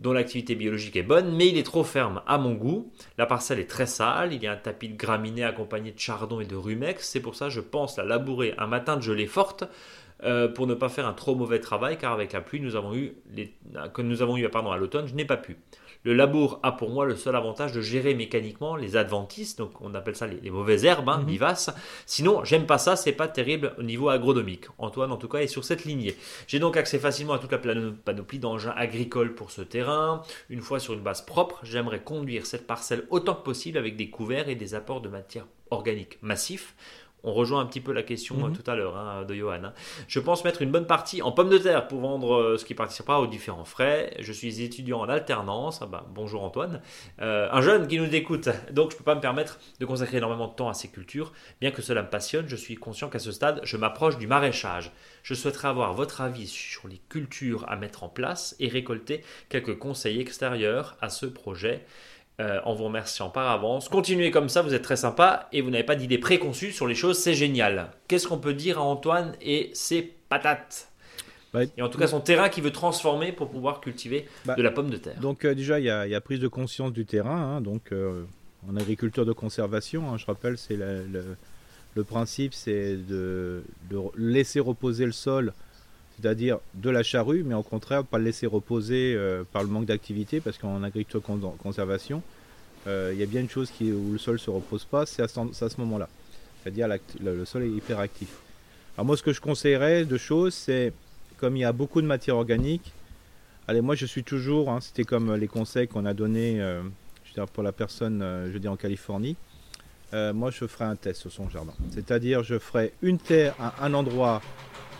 dont l'activité biologique est bonne, mais il est trop ferme à mon goût. La parcelle est très sale, il y a un tapis de graminées accompagné de chardon et de rumex, c'est pour ça que je pense la labourer un matin de gelée forte euh, pour ne pas faire un trop mauvais travail, car avec la pluie que nous avons eu à l'automne, je n'ai pas pu. Le labour a pour moi le seul avantage de gérer mécaniquement les adventices, donc on appelle ça les, mauvaises herbes hein, mhm. vivaces. Sinon, j'aime pas ça, c'est pas terrible au niveau agronomique. Antoine, en tout cas, est sur cette lignée. J'ai donc accès facilement à toute la panoplie d'engins agricoles pour ce terrain. Une fois sur une base propre, j'aimerais conduire cette parcelle autant que possible avec des couverts et des apports de matière organique massifs on rejoint un petit peu la question euh, mhm. tout à l'heure hein, de Johan. Hein. Je pense mettre une bonne partie en pommes de terre pour vendre euh, ce qui participera aux différents frais. Je suis étudiant en alternance. Ah bah, bonjour Antoine. Euh, un jeune qui nous écoute. Donc je ne peux pas me permettre de consacrer énormément de temps à ces cultures. Bien que cela me passionne, je suis conscient qu'à ce stade, je m'approche du maraîchage. Je souhaiterais avoir votre avis sur les cultures à mettre en place et récolter quelques conseils extérieurs à ce projet. Euh, en vous remerciant par avance. Continuez comme ça, vous êtes très sympa et vous n'avez pas d'idées préconçues sur les choses, c'est génial. Qu'est-ce qu'on peut dire à Antoine et ses patates bah, et en tout cas son terrain qui veut transformer pour pouvoir cultiver bah, de la pomme de terre. Donc euh, déjà il y, a prise de conscience du terrain, hein. donc euh, en agriculture de conservation, hein, je rappelle c'est le, principe c'est de, laisser reposer le sol c'est-à-dire de la charrue, mais au contraire, pas le laisser reposer euh, par le manque d'activité, parce qu'en agriculture conservation, euh, il y a bien une chose où le sol ne se repose pas, c'est à, ce moment-là. C'est-à-dire le, sol est hyper actif. Alors moi, ce que je conseillerais de choses, c'est, comme il y a beaucoup de matière organique, allez, moi je suis toujours, hein, c'était comme les conseils qu'on a donnés euh, pour la personne, je dis en Californie, moi je ferai un test sur son jardin. C'est-à-dire, je ferai une terre à un endroit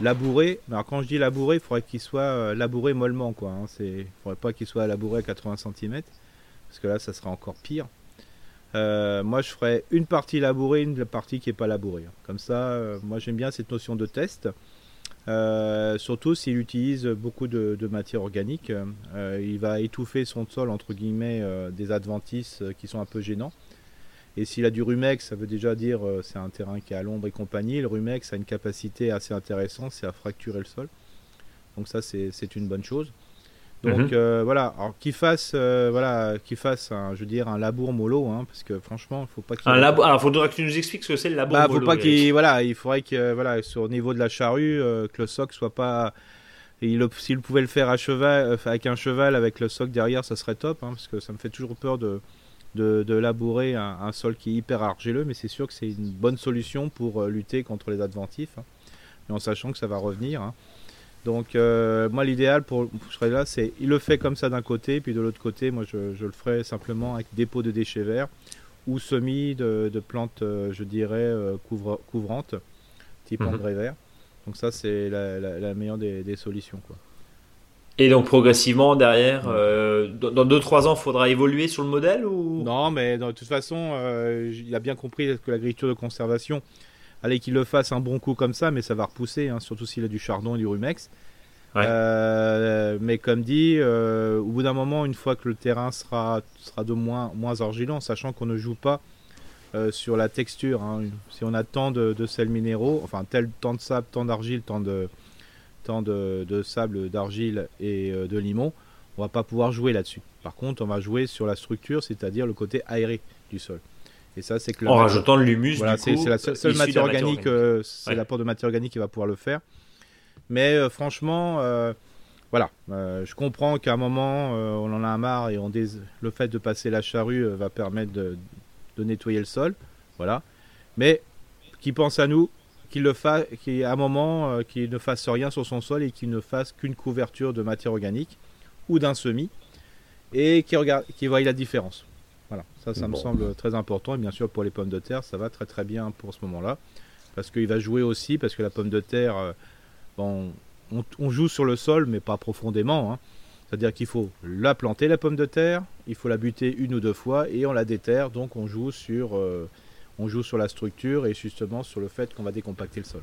labouré. Alors quand je dis labouré, il faudrait qu'il soit euh, labouré mollement quoi. Hein. C'est, faudrait pas qu'il soit labouré à 80 cm parce que là ça serait encore pire. Euh, moi je ferais une partie labourée, une partie qui est pas labourée. Hein. Comme ça, euh, moi j'aime bien cette notion de test. surtout s'il utilise beaucoup de, de matière organique, il va étouffer son sol entre guillemets des adventices qui sont un peu gênants. Et s'il a du rumex, ça veut déjà dire euh, c'est un terrain qui est à l'ombre et compagnie. Le rumex a une capacité assez intéressante, c'est à fracturer le sol. Donc ça c'est une bonne chose. Donc mhm. euh, voilà, alors qu'il fasse, euh, voilà, qu'il fasse, un, je veux dire, un labour mollo, hein, parce que franchement, il faut pas qu'il. Un labour. Alors, faudra que tu nous expliques ce que c'est le labour bah, mollo. Faut pas qu'il, voilà, il faudrait que, voilà, sur le niveau de la charrue, que le soc soit pas. S'il pouvait le faire à cheval, avec un cheval, avec le soc derrière, ça serait top, hein, parce que ça me fait toujours peur de, de, labourer un, sol qui est hyper argileux, mais c'est sûr que c'est une bonne solution pour euh, lutter contre les adventifs, hein, en sachant que ça va revenir. Hein. Donc euh, moi l'idéal pour je serais là, c'est il le fait comme ça d'un côté, puis de l'autre côté, moi je, le ferai simplement avec dépôt de déchets verts ou semis de, plantes, euh, je dirais, couvrantes, type mhm. engrais vert. Donc ça c'est la, meilleure des, des solutions. Quoi. Et donc progressivement derrière, euh, dans 2-3 ans, il faudra évoluer sur le modèle ou? Non, mais de toute façon, euh, il a bien compris que l'agriculture de conservation, allez qu'il le fasse un bon coup comme ça, mais ça va repousser, hein, surtout s'il a du chardon et du rumex. Euh, mais comme dit, au bout d'un moment, une fois que le terrain sera, sera de moins, moins argileux, sachant qu'on ne joue pas sur la texture, hein, si on a tant de, de sels minéraux, enfin tel tant de sable, tant d'argile, tant de tant de, sable, d'argile et euh, de limon, on va pas pouvoir jouer là-dessus. Par contre, on va jouer sur la structure, c'est-à-dire le côté aéré du sol. Et ça, c'est que en rajoutant de l'humus. Voilà, c'est la seule, matière organique, euh, c'est l'apport de matière organique qui va pouvoir le faire. Mais euh, franchement, voilà, je comprends qu'à un moment, on en a marre et on le fait de passer la charrue va permettre de, de nettoyer le sol, voilà. Mais qui pense à nous, qu'il le fasse, qu'à un moment, euh, qu'il ne fasse rien sur son sol et qu'il ne fasse qu'une couverture de matière organique ou d'un semis et qu'il regarde, qu'il voie la différence. Voilà, ça, ça me semble très important. Et bien sûr, pour les pommes de terre, ça va très très bien pour ce moment-là. Parce qu'il va jouer aussi, parce que la pomme de terre, euh, bon, on, joue sur le sol, mais pas profondément. Hein. C'est-à-dire qu'il faut la planter, la pomme de terre, il faut la buter une ou deux fois et on la déterre. Donc on joue sur, euh, on joue sur la structure et justement sur le fait qu'on va décompacter le sol.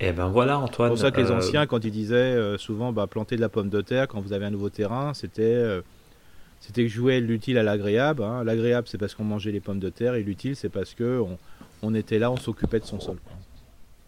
Et eh ben voilà Antoine. C'est pour ça que les euh, anciens, quand ils disaient euh, souvent bah, planter de la pomme de terre quand vous avez un nouveau terrain, c'était c'était jouer l'utile à l'agréable. Hein. L'agréable c'est parce qu'on mangeait les pommes de terre et l'utile c'est parce que on, était là, on s'occupait de son sol.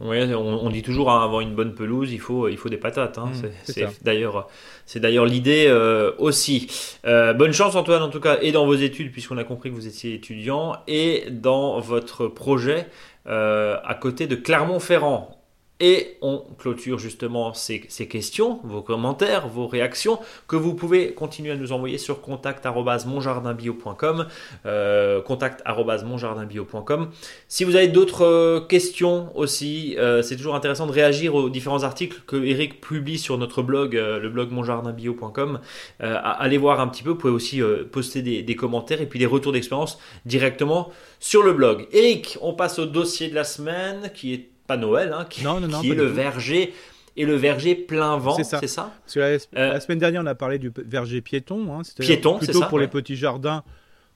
Oui, on, dit toujours hein, avant une bonne pelouse, il faut, il faut des patates. Hein. Mmh, c'est d'ailleurs, c'est d'ailleurs l'idée euh, aussi. Euh, bonne chance Antoine en tout cas et dans vos études puisqu'on a compris que vous étiez étudiant et dans votre projet euh, à côté de Clermont-Ferrand. Et on clôture justement ces, questions, vos commentaires, vos réactions que vous pouvez continuer à nous envoyer sur contact@monjardinbio.com, euh, contact@monjardinbio.com. Si vous avez d'autres euh, questions aussi, euh, c'est toujours intéressant de réagir aux différents articles que Eric publie sur notre blog, le blog monjardinbio.com. allez voir un petit peu. Vous pouvez aussi poster des, commentaires et puis des retours d'expérience directement sur le blog. Eric, on passe au dossier de la semaine qui est pas Noël, hein, qui, est le verger et le verger plein vent, c'est ça. Parce que la, euh, semaine dernière, on a parlé du verger piéton. Hein, piéton, plutôt pour les petits jardins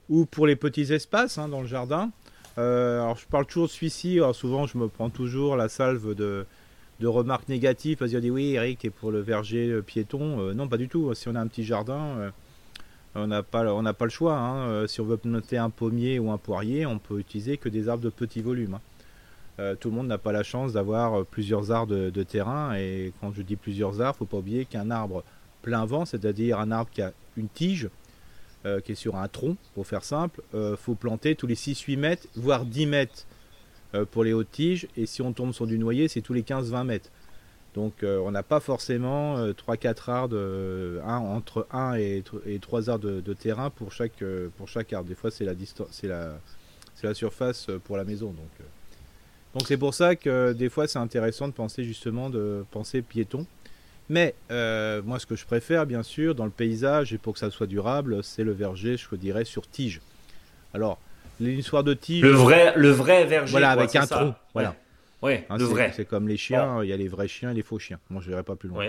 ou pour les petits espaces hein, dans le jardin. Euh, alors, je parle toujours de celui-ci. souvent, je me prends toujours la salve de, de remarques négatives parce qu'on dit oui, Eric, est pour le verger euh, piéton. non, pas du tout. Si on a un petit jardin, on n'a pas, on n'a pas le choix. si on veut noter un pommier ou un poirier, on peut utiliser que des arbres de petit volume. Euh, tout le monde n'a pas la chance d'avoir euh, plusieurs arbres de, terrain. Et quand je dis plusieurs ne faut pas oublier qu'un arbre plein vent, c'est-à-dire un arbre qui a une tige, euh, qui est sur un tronc, pour faire simple, il faut planter tous les 6-8 mètres, voire 10 mètres pour les hautes tiges. Et si on tombe sur du noyer, c'est tous les 15-20 mètres. Donc on n'a pas forcément 3-4 arbres, entre 1 et, 3 arbres de, terrain pour chaque, arbre. Des fois c'est la, surface pour la maison. Donc c'est pour ça que des fois c'est intéressant de penser justement de penser piéton. Mais euh, moi ce que je préfère bien sûr dans le paysage et pour que ça soit durable, c'est le verger, je dirais, sur tige. Alors l'histoire de tige. Le vrai, le vrai verger. Voilà, avec un tronc. Voilà. Ouais, hein, le vrai. C'est comme les chiens, il y a les vrais chiens et les faux chiens. Moi je n'irai pas plus loin.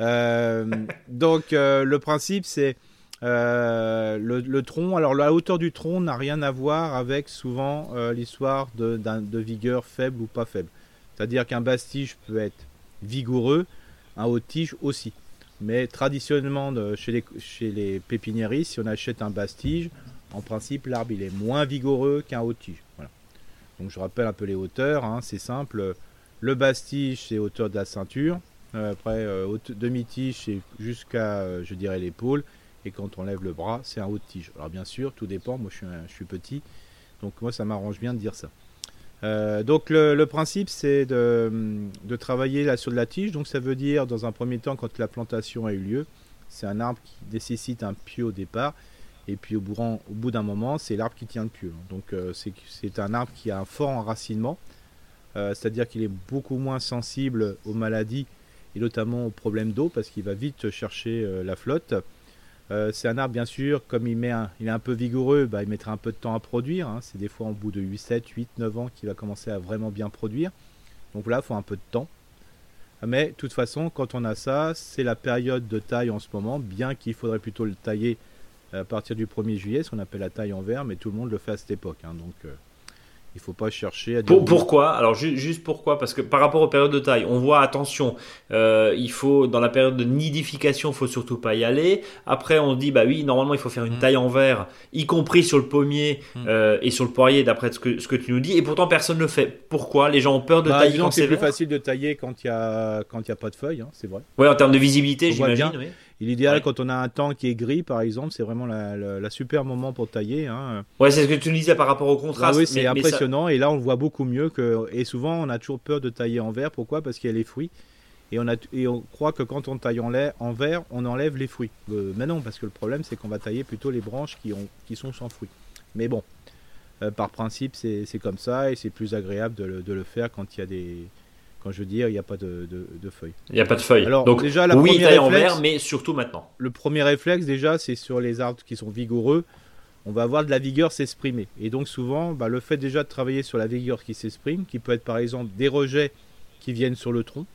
Euh, donc euh, le principe c'est euh, le, tronc, alors la hauteur du tronc n'a rien à voir avec souvent euh, l'histoire de, vigueur faible ou pas faible. C'est-à-dire qu'un basse-tige peut être vigoureux, un haut-tige aussi. Mais traditionnellement, chez, les, chez pépiniéristes, si on achète un basse-tige, en principe, l'arbre il est moins vigoureux qu'un haut-tige. Voilà. Donc je rappelle un peu les hauteurs, hein, c'est simple. Le basse-tige, c'est hauteur de la ceinture. Euh, après, demi-tige, c'est jusqu'à, je dirais, l'épaule et quand on lève le bras, c'est un haut de tige. Alors bien sûr, tout dépend, moi je suis, je suis petit, donc moi ça m'arrange bien de dire ça. Euh, donc le, principe c'est de, travailler là sur de la tige, donc ça veut dire dans un premier temps quand la plantation a eu lieu, c'est un arbre qui nécessite un pieu au départ, et puis au bout, au bout d'un moment c'est l'arbre qui tient le pieu. Donc euh, c'est un arbre qui a un fort enracinement, euh, c'est-à-dire qu'il est beaucoup moins sensible aux maladies et notamment aux problèmes d'eau parce qu'il va vite chercher la flotte. Euh, c'est un arbre, bien sûr, comme il, met est un peu vigoureux, bah, il mettra un peu de temps à produire. Hein. C'est des fois au bout de 8, 7, 8, 9 ans qu'il va commencer à vraiment bien produire. Donc là, il faut un peu de temps. Mais de toute façon, quand on a ça, c'est la période de taille en ce moment, bien qu'il faudrait plutôt le tailler à partir du 1er juillet, ce qu'on appelle la taille en verre, mais tout le monde le fait à cette époque. Hein. donc euh, il faut pas chercher à dire. pourquoi? Alors juste pourquoi? Parce que par rapport aux périodes de taille, on voit attention. Euh, il faut dans la période de nidification, faut surtout pas y aller. Après, on dit bah oui, normalement il faut faire une mm. taille en verre, y compris sur le pommier mm. euh, et sur le poirier, d'après ce que ce que tu nous dis. Et pourtant personne ne le fait. Pourquoi? Les gens ont peur de bah, tailler quand c'est plus facile de tailler quand il y a quand il y a pas de feuilles, hein, c'est vrai. Oui, en termes de visibilité, j'imagine. Oui. L'idéal, quand on a un temps qui est gris, par exemple, c'est vraiment la, super moment pour tailler. Hein. Ouais, c'est ce que tu nous disais par rapport au contraste. Ah oui, c'est impressionnant. Et là, on le voit beaucoup mieux. que Et souvent, on a toujours peur de tailler en vert. Pourquoi? Parce qu'il y a les fruits. Et on, a, et on croit que quand on taille en, en vert, on enlève les fruits. Euh, mais non, parce que le problème, c'est qu'on va tailler plutôt les branches qui, ont, qui sont sans fruits. Mais bon, euh, par principe, c'est comme ça. Et c'est plus agréable de de le faire quand il y a des quand je veux dire, il n'y a pas de, feuilles. Il n'y a pas de feuilles. Alors, Donc, déjà, la oui, taille en vert, mais surtout maintenant. Le premier réflexe, déjà, c'est sur les arbres qui sont vigoureux. On va avoir de la vigueur s'exprimer. Et donc, souvent, bah, le fait déjà de travailler sur la vigueur qui s'exprime, qui peut être par exemple des rejets qui viennent sur le tronc,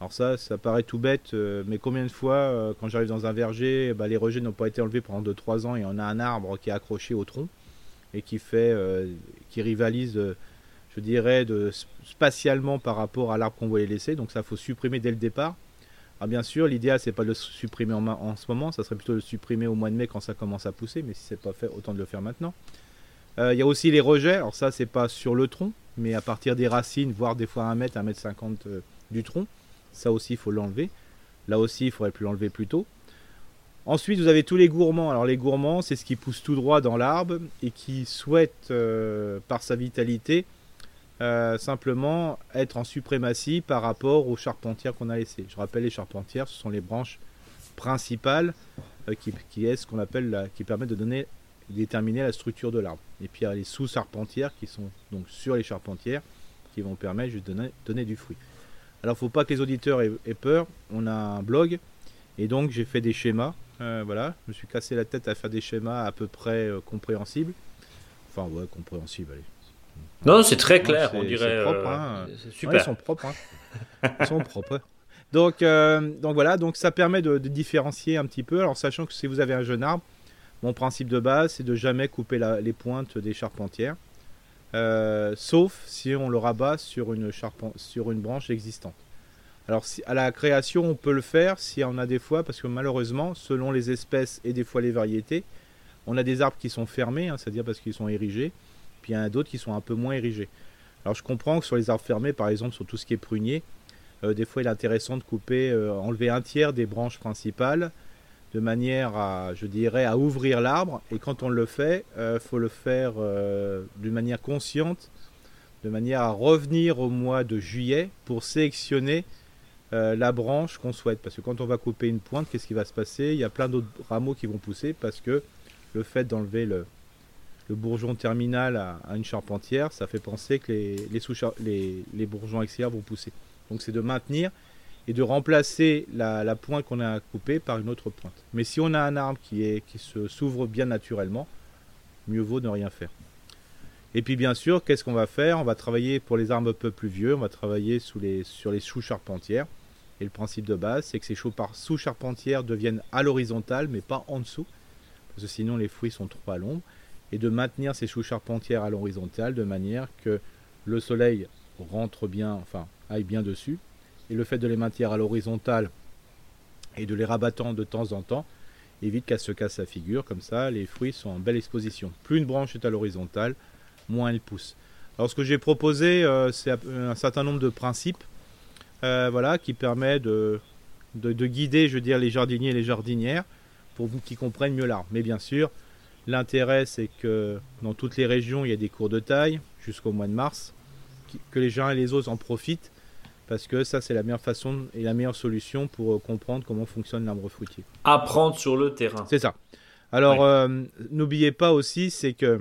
Alors ça, ça paraît tout bête, euh, mais combien de fois, euh, quand j'arrive dans un verger, bah, les rejets n'ont pas été enlevés pendant 2-3 ans et on a un arbre qui est accroché au tronc et qui fait, euh, qui rivalise, je dirais, de, spatialement par rapport à l'arbre qu'on voulait laisser. Donc ça, faut supprimer dès le départ. Alors bien sûr, l'idéal c'est pas de le supprimer en, en, ce moment, ça serait plutôt de le supprimer au mois de mai quand ça commence à pousser, mais si c'est pas fait, autant de le faire maintenant. Il y a aussi les rejets. Alors ça, c'est pas sur le tronc, mais à partir des racines, voire des fois 1 mètre, 1 mètre 50 du tronc. Ça aussi, il faut l'enlever. Là aussi, il faudrait plus l'enlever plus tôt. Ensuite, vous avez tous les gourmands. Alors les gourmands, c'est ce qui pousse tout droit dans l'arbre et qui souhaite, euh, par sa vitalité, euh, simplement être en suprématie par rapport aux charpentières qu'on a laissées. Je rappelle, les charpentières, ce sont les branches principales euh, qui, est ce qu'on appelle qui permettent de donner, déterminer la structure de l'arbre. Et puis il y a les sous-charpentières qui sont donc sur les charpentières qui vont permettre de donner, du fruit. Alors, faut pas que les auditeurs aient, peur. On a un blog et donc j'ai fait des schémas. Euh, voilà, je me suis cassé la tête à faire des schémas à peu près compréhensibles. Enfin, ouais, compréhensibles, allez. Non, c'est très clair, on dirait. Propre, hein. super. ils sont propres. Hein. ils sont propres. Donc, euh, donc voilà, donc ça permet de, de, différencier un petit peu. Alors, sachant que si vous avez un jeune arbre, mon principe de base, c'est de jamais couper la, les pointes des charpentières. Euh, sauf si on le rabat sur une, sur une branche existante. Alors à la création, on peut le faire si on a des fois, parce que malheureusement, selon les espèces et des fois les variétés, on a des arbres qui sont fermés, hein, c'est-à-dire parce qu'ils sont érigés, il y en a d'autres qui sont un peu moins érigés. Alors je comprends que sur les arbres fermés, par exemple sur tout ce qui est prunier, euh, des fois il est intéressant de couper, euh, enlever un tiers des branches principales, de manière à, je dirais, à ouvrir l'arbre. Et quand on le fait, il euh, faut le faire d'une manière consciente, de manière à revenir au mois de juillet pour sélectionner la branche qu'on souhaite. Parce que quand on va couper une pointe, qu'est-ce qui va se passer? Il y a plein d'autres rameaux qui vont pousser parce que le fait d'enlever le, le, bourgeon terminal à, une charpentière, ça fait penser que les, les, bourgeons extérieurs vont pousser. Donc c'est de maintenir et de remplacer la, pointe qu'on a coupée par une autre pointe. Mais si on a un arbre qui, est, qui se s'ouvre bien naturellement, mieux vaut ne rien faire. Et puis bien sûr, qu'est-ce qu'on va faire? On va travailler pour les arbres un peu plus vieux, on va travailler sous les, sur les sous-charpentières. Et le principe de base, c'est que ces sous-charpentières deviennent à l'horizontale, mais pas en dessous, parce que sinon les fruits sont trop à l'ombre. Et de maintenir ces sous-charpentières à l'horizontale de manière que le soleil rentre bien, enfin aille bien dessus, et le fait de les maintenir à l'horizontale et de les rabattant de temps en temps évite qu'elle se casse la figure. Comme ça, les fruits sont en belle exposition. Plus une branche est à l'horizontale, moins elle pousse. Alors ce que j'ai proposé, euh, c'est un certain nombre de principes euh, voilà, qui permet de, de, guider, je veux dire, les jardiniers et les jardinières pour qu'ils comprennent mieux l'arbre. Mais bien sûr, l'intérêt, c'est que dans toutes les régions, il y a des cours de taille jusqu'au mois de mars, que les gens et les autres en profitent parce que ça c'est la meilleure façon et la meilleure solution pour euh, comprendre comment fonctionne l'arbre fruitier. Apprendre sur le terrain. C'est ça. Alors euh, n'oubliez pas aussi c'est que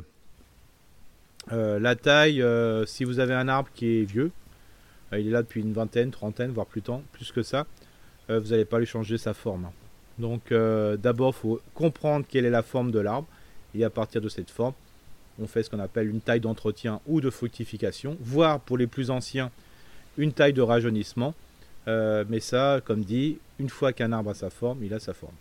euh, la taille, si vous avez un arbre qui est vieux, il est là depuis une vingtaine, trentaine, voire plus, temps, plus que ça, vous n'allez pas lui changer sa forme. Donc d'abord il faut comprendre quelle est la forme de l'arbre et à partir de cette forme, on fait ce qu'on appelle une taille d'entretien ou de fructification, voire pour les plus anciens, une taille de rajeunissement. Euh, mais ça, comme dit, une fois qu'un arbre a sa forme, il a sa forme.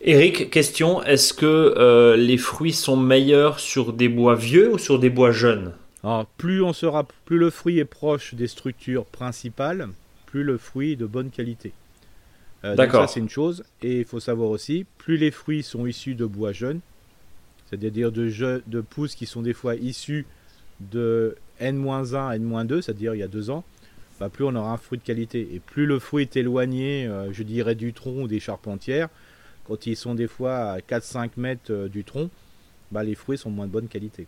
Eric, question, est-ce que euh, les fruits sont meilleurs sur des bois vieux ou sur des bois jeunes? Alors, plus, on sera, plus le fruit est proche des structures principales, plus le fruit est de bonne qualité. Euh, D'accord. Ça, c'est une chose. Et il faut savoir aussi, plus les fruits sont issus de bois jeunes, c'est-à-dire de, de pousses qui sont des fois issues de N-1, N-2, c'est-à-dire il y a deux ans, bah, plus on aura un fruit de qualité. Et plus le fruit est éloigné, euh, je dirais, du tronc ou des charpentières, quand ils sont des fois à 4-5 mètres euh, du tronc, bah, les fruits sont moins de bonne qualité.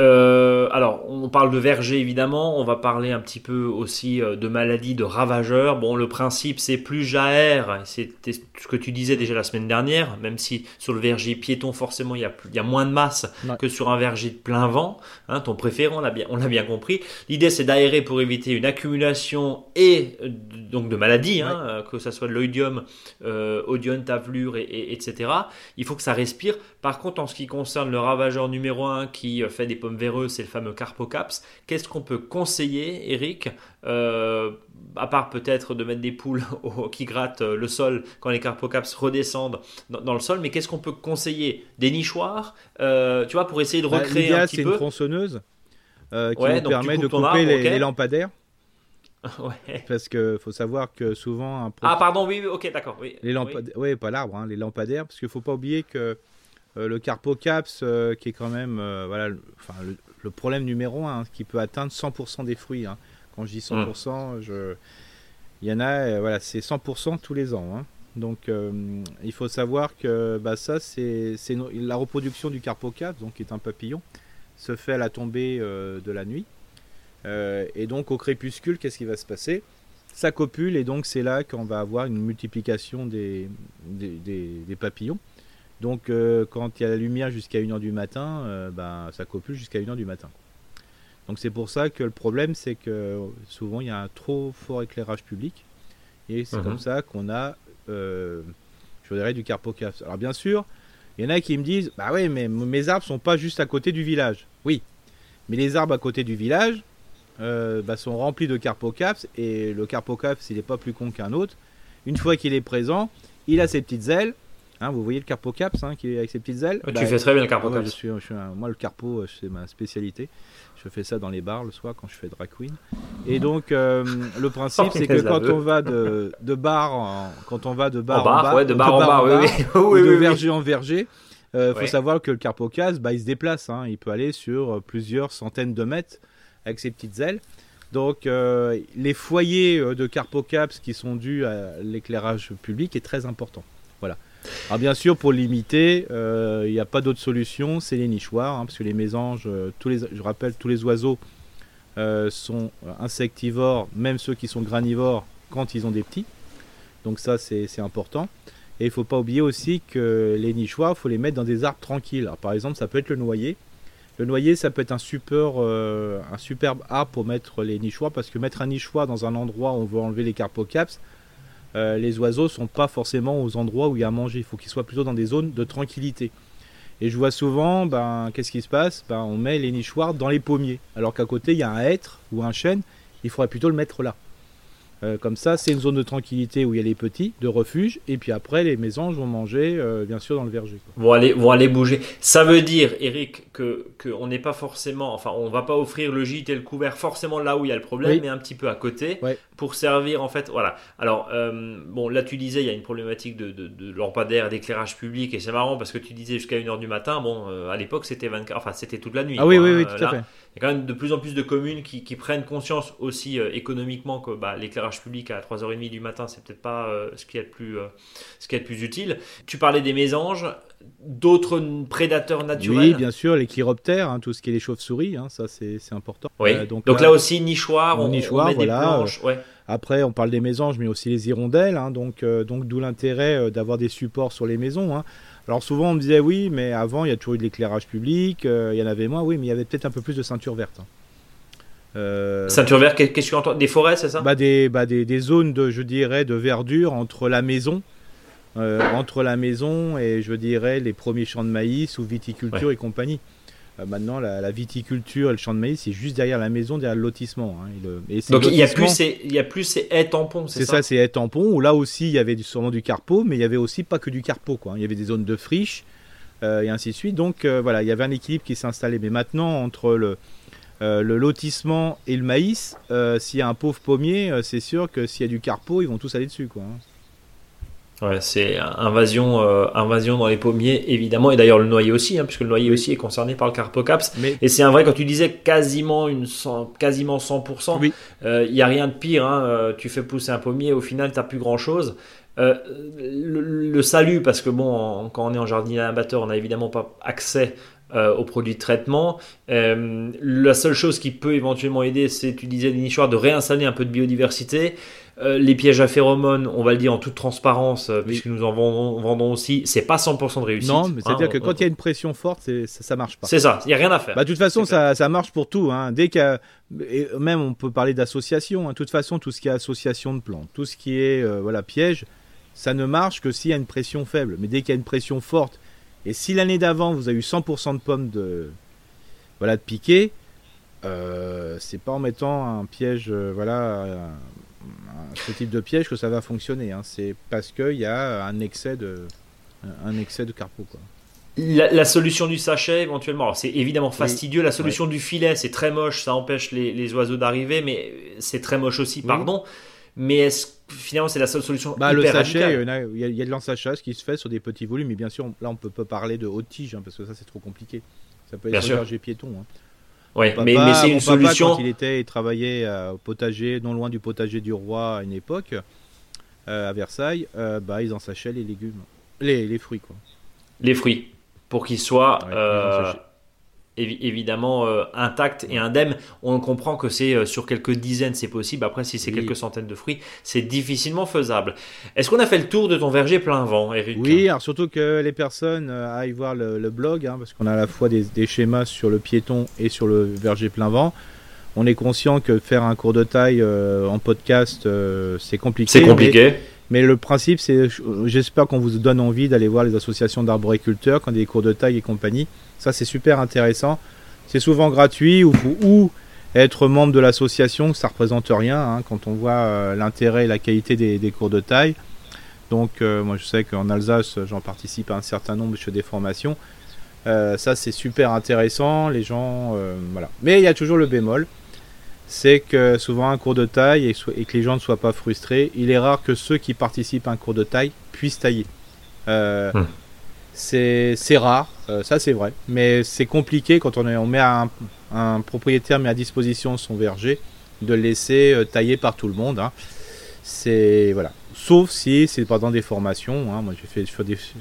Euh, alors, on parle de verger évidemment, on va parler un petit peu aussi euh, de maladies, de ravageurs. Bon, le principe c'est plus j'aère, c'était ce que tu disais déjà la semaine dernière, même si sur le verger piéton forcément il y a, il y a moins de masse que sur un verger de plein vent, hein, ton préféré, on l'a bien, compris. L'idée c'est d'aérer pour éviter une accumulation et euh, donc de maladies, hein, que ça soit de l'oïdium, euh, tavelure, et, etc. Il faut que ça respire. Par contre, en ce qui concerne le ravageur numéro 1 qui fait des véreuses, c'est le fameux Carpocaps. Qu'est-ce qu'on peut conseiller, Eric, euh, à part peut-être de mettre des poules qui grattent le sol quand les Carpocaps redescendent dans, le sol, mais qu'est-ce qu'on peut conseiller? Des nichoirs, tu vois, pour essayer de bah, recréer un petit peu. c'est une tronçonneuse qui nous permet de couper les lampadaires. Parce qu'il faut savoir que souvent. Un Ah, pardon, oui, ok, d'accord. Oui, les lampadaires, oui. pas l'arbre, hein, les lampadaires, parce qu'il faut pas oublier que euh, le Carpocaps, euh, qui est quand même euh, voilà, le, enfin, le, problème numéro un, qui peut atteindre 100% des fruits. Hein. Quand je dis 100%, hum. je... il y en a, voilà, c'est 100% tous les ans. Hein. Donc il faut savoir que bah, ça, c'est la reproduction du Carpocaps, donc qui est un papillon, se fait à la tombée de la nuit. Euh, et donc au crépuscule, qu'est-ce qui va se passer? Ça copule et donc c'est là qu'on va avoir une multiplication des, des, papillons. Donc euh, quand il y a la lumière jusqu'à 1h du matin, euh, ben, ça copule jusqu'à 1h du matin. Donc c'est pour ça que le problème c'est que souvent il y a un trop fort éclairage public. Et c'est comme mhm. ça qu'on a, je dirais, du carpocaps. Alors bien sûr, il y en a qui me disent, bah oui, mais mes arbres sont pas juste à côté du village. Oui, mais les arbres à côté du village, euh, bah, sont remplis de carpocaps et le carpocaps il n'est pas plus con qu'un autre. Une fois qu'il est présent, il a ses petites ailes. Hein, vous voyez le carpocaps hein, qui est avec ses petites ailes. tu bah, fais très bien le carpocaps. je suis, moi le carpo euh, c'est ma spécialité. Je fais ça dans les bars le soir quand je fais drag queen. Et donc euh, le principe c'est que quand on va de, de bar en, quand on va de bar en, bar, de bar en bar, ou de verger en verger, il faut savoir que le carpocaps, bah, il se déplace. Hein. il peut aller sur plusieurs centaines de mètres avec ses petites ailes. Donc euh, les foyers euh, de Carpocaps qui sont dus à l'éclairage public est très important. Voilà. Alors bien sûr pour limiter, euh, il n'y a pas d'autre solution, c'est les nichoirs, hein, parce que les mésanges, tous les, je rappelle, tous les oiseaux sont insectivores, même ceux qui sont granivores quand ils ont des petits. Donc ça c'est important. Et il ne faut pas oublier aussi que les nichoirs, il faut les mettre dans des arbres tranquilles. par exemple, ça peut être le noyer. Le noyer, ça peut être un, euh, un superbe arbre pour mettre les nichoirs, parce que mettre un nichoir dans un endroit où on veut enlever les carpocaps, euh, les oiseaux sont pas forcément aux endroits où il y a à manger. Il faut qu'ils soient plutôt dans des zones de tranquillité. Et je vois souvent, ben, qu'est-ce qui se passe? Ben, On met les nichoirs dans les pommiers, alors qu'à côté, il y a un hêtre ou un chêne, il faudrait plutôt le mettre là. Euh, comme ça, c'est une zone de tranquillité où il y a les petits, de refuge, et puis après, les mésanges vont manger, euh, bien sûr, dans le verger. Vont aller, vont aller bouger. Ça veut dire, Eric, que qu'on n'est pas forcément, enfin, on va pas offrir le gîte et le couvert forcément là où il y a le problème, mais un petit peu à côté, pour servir, en fait, voilà. Alors, euh, bon, là, tu disais, il y a une problématique de, de, de lampadaire, d'éclairage public, et c'est marrant parce que tu disais jusqu'à 1h du matin, bon, à l'époque, c'était 24, enfin, c'était toute la nuit. Ah oui, oui, oui, tout à fait. Il y a quand même de plus en plus de communes qui, qui prennent conscience aussi économiquement que bah, l'éclairage public à 3h30 du matin, c'est peut-être pas euh, ce qui est le plus, euh, ce qui est le plus utile. Tu parlais des mésanges, d'autres prédateurs naturels. Oui, bien sûr, les chiroptères, hein, tout ce qui est les chauves-souris, hein, ça c'est important. Oui. Euh, donc, là, aussi nichoir, on, nichoir, met des planches. Après, on parle des mésanges, mais aussi les hirondelles, hein, donc donc d'où l'intérêt d'avoir des supports sur les maisons. Alors souvent on me disait oui, mais avant il y a toujours eu de l'éclairage public, il y en avait moins, oui, mais il y avait peut-être un peu plus de ceinture verte. Euh, Ceinture verte, qu'est-ce que tu entends? Des forêts, c'est ça? Bah des, bah des, des, zones de, je dirais, de verdure entre la maison, euh, entre la maison et je dirais les premiers champs de maïs ou viticulture et compagnie. Euh, maintenant, la, viticulture et le champ de maïs, c'est juste derrière la maison, derrière le lotissement. Hein, Donc il y, a plus ces, il y a plus ces haies tampons, c'est ça C'est ça, c'est haies tampons, où là aussi il y avait sûrement du carpeau, mais il y avait aussi pas que du carpeau. Quoi. Il y avait des zones de friche et ainsi de suite. Donc voilà, il y avait un équilibre qui s'installait. Mais maintenant, entre le, euh, le lotissement et le maïs, euh, s'il y a un pauvre pommier, euh, c'est sûr que s'il y a du carpeau, ils vont tous aller dessus. Quoi. Hein. Ouais, c'est invasion, invasion dans les pommiers, évidemment, et d'ailleurs le noyer aussi, hein, puisque le noyer aussi est concerné par le carpocaps. Et c'est un vrai, quand tu disais quasiment, une 100, quasiment 100%, il n'y a rien de pire. Hein, tu fais pousser un pommier, au final, tu n'as plus grand-chose. le, salut, parce que bon, quand on est en jardinier amateur, on n'a évidemment pas accès euh, aux produits de traitement. Euh, la seule chose qui peut éventuellement aider, c'est, tu disais, nichoirs, de réinstaller un peu de biodiversité. Euh, les pièges à phéromones, on va le dire en toute transparence, puisque nous en vendons, aussi, c'est pas 100% de réussite. Non, mais c'est-à-dire hein, que quand il y a une pression forte, ça, ça marche pas. C'est ça, il n'y a rien à faire. Bah, de toute façon, ça, ça, marche pour tout. Hein. Dès qu'il même on peut parler d'association. Hein. De toute façon, tout ce qui est association de plantes, tout ce qui est voilà piège, ça ne marche que s'il y a une pression faible. Mais dès qu'il y a une pression forte et si l'année d'avant, vous avez eu 100% de pommes de, voilà, de piqué, c'est pas en mettant un piège, voilà, ce type de piège que ça va fonctionner. Hein. C'est parce qu'il y a un excès de, un excès de carpeau. Quoi. La, solution du sachet, éventuellement, c'est évidemment fastidieux. La solution du filet, c'est très moche, ça empêche les, oiseaux d'arriver, mais c'est très moche aussi, pardon. Mais est-ce finalement c'est la seule solution bah, Le sachet, il y, a, de l'ensachage qui se fait sur des petits volumes, mais bien sûr, là on peut pas parler de haute tige, hein, parce que ça c'est trop compliqué. Ça peut être un verger piéton. Hein. Ouais, mais, mais c'est une solution. quand il était, il travaillait euh, au potager, non loin du potager du roi à une époque, euh, à Versailles, euh, bah, ils ensachaient les légumes, les, les fruits quoi. Les fruits pour qu'il soit euh, évidemment euh, intact et indemne. On comprend que c'est euh, sur quelques dizaines, c'est possible. Après, si c'est quelques centaines de fruits, c'est difficilement faisable. Est-ce qu'on a fait le tour de ton verger plein vent, Eric Oui, alors surtout que les personnes aillent voir le, blog, hein, parce qu'on a à la fois des, des, schémas sur le piéton et sur le verger plein vent. On est conscient que faire un cours de taille en podcast, c'est compliqué. C'est compliqué. Mais le principe, c'est, j'espère qu'on vous donne envie d'aller voir les associations d'arboriculteurs quand il des cours de taille et compagnie. Ça, c'est super intéressant. C'est souvent gratuit ou, ou être membre de l'association, ça représente rien hein, quand on voit euh, l'intérêt et la qualité des, cours de taille. Donc, euh, moi, je sais qu'en Alsace, j'en participe à un certain nombre, je fais des formations. Euh, ça, c'est super intéressant. Les gens, voilà. Mais il y a toujours le bémol c'est que souvent un cours de taille et, que les gens ne soient pas frustrés, il est rare que ceux qui participent à un cours de taille puissent tailler. Euh, hmm. C'est rare, euh, ça c'est vrai, mais c'est compliqué quand on, on met un, propriétaire met à disposition son verger de le laisser euh, tailler par tout le monde. Hein. C'est voilà, sauf si c'est pendant des formations. Hein. Moi j'ai fait,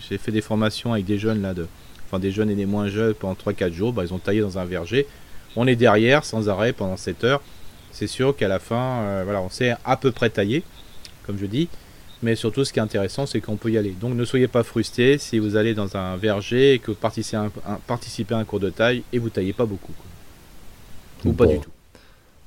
j'ai fait des formations avec des jeunes là, de, enfin des jeunes et des moins jeunes pendant 3-4 jours. Bah, ils ont taillé dans un verger. On est derrière sans arrêt pendant 7 heures c'est sûr qu'à la fin, euh, voilà, on s'est à peu près taillé, comme je dis. Mais surtout, ce qui est intéressant, c'est qu'on peut y aller. Donc, ne soyez pas frustrés si vous allez dans un verger et que vous participez à un, cours de taille et vous taillez pas beaucoup. Ou pas du tout.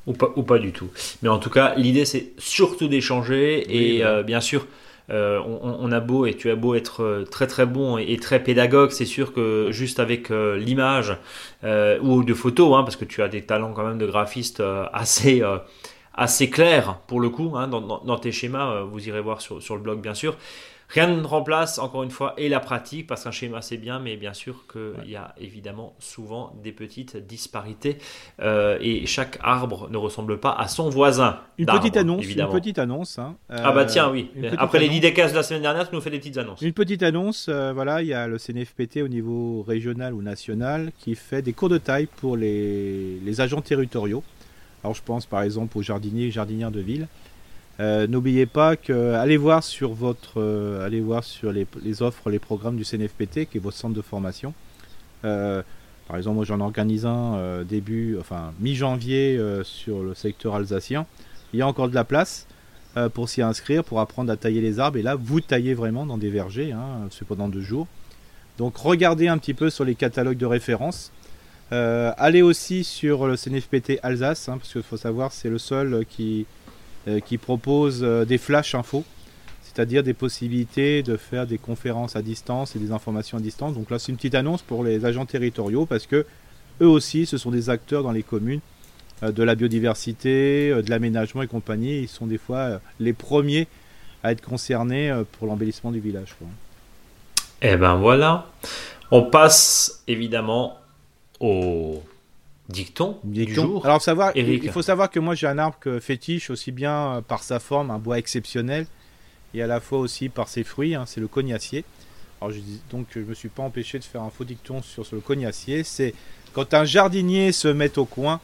Ou pas, ou pas du tout. Mais en tout cas, l'idée, c'est surtout d'échanger. et euh, bien sûr, euh, on, a beau et tu as beau être euh, très très bon et, très pédagogue, c'est sûr que juste avec euh, l'image ou de photos, hein, parce que tu as des talents quand même de graphiste assez assez clairs pour le coup hein, dans, tes schémas. vous irez voir sur, sur le blog bien sûr. Rien ne remplace, encore une fois, et la pratique, parce qu'un schéma c'est bien, mais bien sûr qu'il y a évidemment souvent des petites disparités, euh, et chaque arbre ne ressemble pas à son voisin. Une petite annonce, une petite annonce. Hein. ah bah tiens, oui. Après les 10 décases de la semaine dernière, tu nous fais des petites annonces. Une petite annonce, euh, voilà, il y a le CNFPT au niveau régional ou national qui fait des cours de taille pour les, les agents territoriaux. Alors je pense par exemple aux jardiniers et jardinières de ville. Euh, n'oubliez pas que allez voir sur votre, euh, allez voir sur les, offres, les programmes du CNFPT, qui est votre centre de formation. Euh, par exemple, moi j'en organise un début, enfin mi-janvier sur le secteur alsacien. Il y a encore de la place pour s'y inscrire, pour apprendre à tailler les arbres. Et là, vous taillez vraiment dans des vergers, hein, c'est pendant deux jours. Donc regardez un petit peu sur les catalogues de référence. allez aussi sur le CNFPT Alsace, hein, parce qu'il faut savoir c'est le seul qui, qui propose euh, des flash infos, c'est-à-dire des possibilités de faire des conférences à distance et des informations à distance. Donc là, c'est une petite annonce pour les agents territoriaux parce que eux aussi, ce sont des acteurs dans les communes euh, de la biodiversité, de l'aménagement et compagnie. Ils sont des fois les premiers à être concernés pour l'embellissement du village. Eh ben voilà. On passe évidemment au Dicton, Du jour. Alors savoir, il faut savoir que moi j'ai un arbre que fétiche aussi bien euh, par sa forme, un bois exceptionnel, et à la fois aussi par ses fruits. Hein, c'est le cognacier. Alors je dis, donc je me suis pas empêché de faire un faux dicton sur, le cognacier. C'est quand un jardinier se met au coin,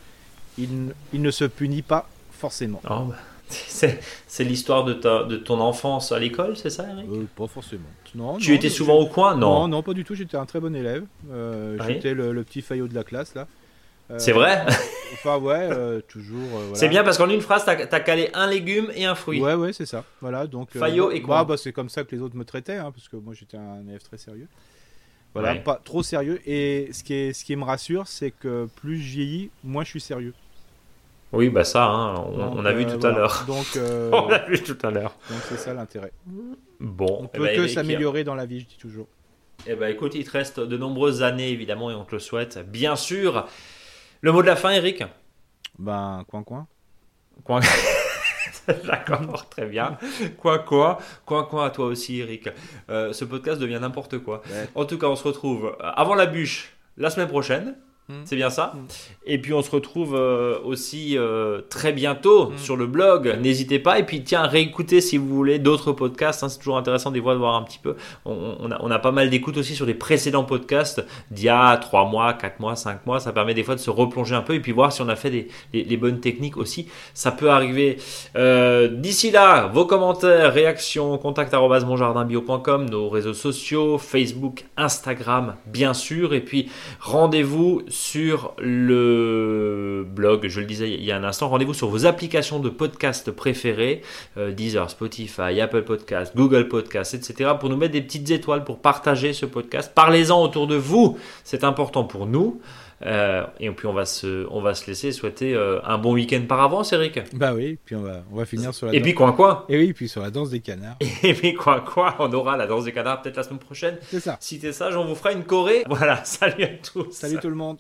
il, ne se punit pas forcément. Oh, bah, c'est l'histoire de, de ton enfance à l'école, c'est ça, Eric euh, Pas forcément. Non, tu étais souvent au coin? Non, non, pas du tout. J'étais un très bon élève. Euh, j'étais le, le, petit faillot de la classe là. C'est vrai euh, Enfin, ouais, euh, toujours. Euh, c'est bien parce qu'en une phrase, t'as as calé un légume et un fruit. Ouais, ouais, c'est ça. Voilà, donc. Fayot et quoi bah, bah, C'est comme ça que les autres me traitaient, hein, parce que moi j'étais un élève très sérieux. Voilà, pas trop sérieux. Et ce qui, est, ce qui me rassure, c'est que plus je vieillis, moins je suis sérieux. Oui, bah ça, hein, on, a vu tout à l'heure. Donc, on a vu tout à l'heure. Donc c'est ça l'intérêt. Bon, on eh peut ben, que s'améliorer dans la vie, je dis toujours. Eh ben écoute, il te reste de nombreuses années évidemment et on te le souhaite. Bien sûr, le mot de la fin, Eric Ben, coin coin. Coin. D'accord, très bien. Quoi, quoi, quoi, quoi à toi aussi, Eric. Euh, ce podcast devient n'importe quoi. Ouais. En tout cas, on se retrouve euh, avant la bûche la semaine prochaine. Mm. C'est bien ça. Mm. Et puis on se retrouve euh, aussi euh, très bientôt Mm. sur le blog. N'hésitez pas. Et puis tiens, réécoutez si vous voulez d'autres podcasts. hein. C'est toujours intéressant des fois de voir un petit peu. On, on a, on a pas mal d'écoutes aussi sur des précédents podcasts d'il y a 3 mois, 4 mois, 5 mois. Ça permet des fois de se replonger un peu et puis voir si on a fait des, les, les bonnes techniques aussi. Ça peut arriver. Euh, D'ici là, vos commentaires, réactions, contact monjardinbio.com, nos réseaux sociaux, Facebook, Instagram, bien sûr. Et puis rendez-vous sur le blog, je le disais il y a un instant, rendez-vous sur vos applications de podcast préférées, euh, Deezer, Spotify, Apple Podcast, Google Podcast, etc. pour nous mettre des petites étoiles pour partager ce podcast. Parlez-en autour de vous, c'est important pour nous. Euh, et puis on va se, on va se laisser souhaiter euh, un bon week-end par avance, Eric. Bah oui, puis on va, on va finir sur la Et danse. puis quoi quoi? Et oui, puis sur la danse des canards. Et puis quoi quoi? On aura la danse des canards peut-être la semaine prochaine. C'est ça. Si t'es sage, on vous fera une choré. Voilà, salut à tous. Salut tout le monde.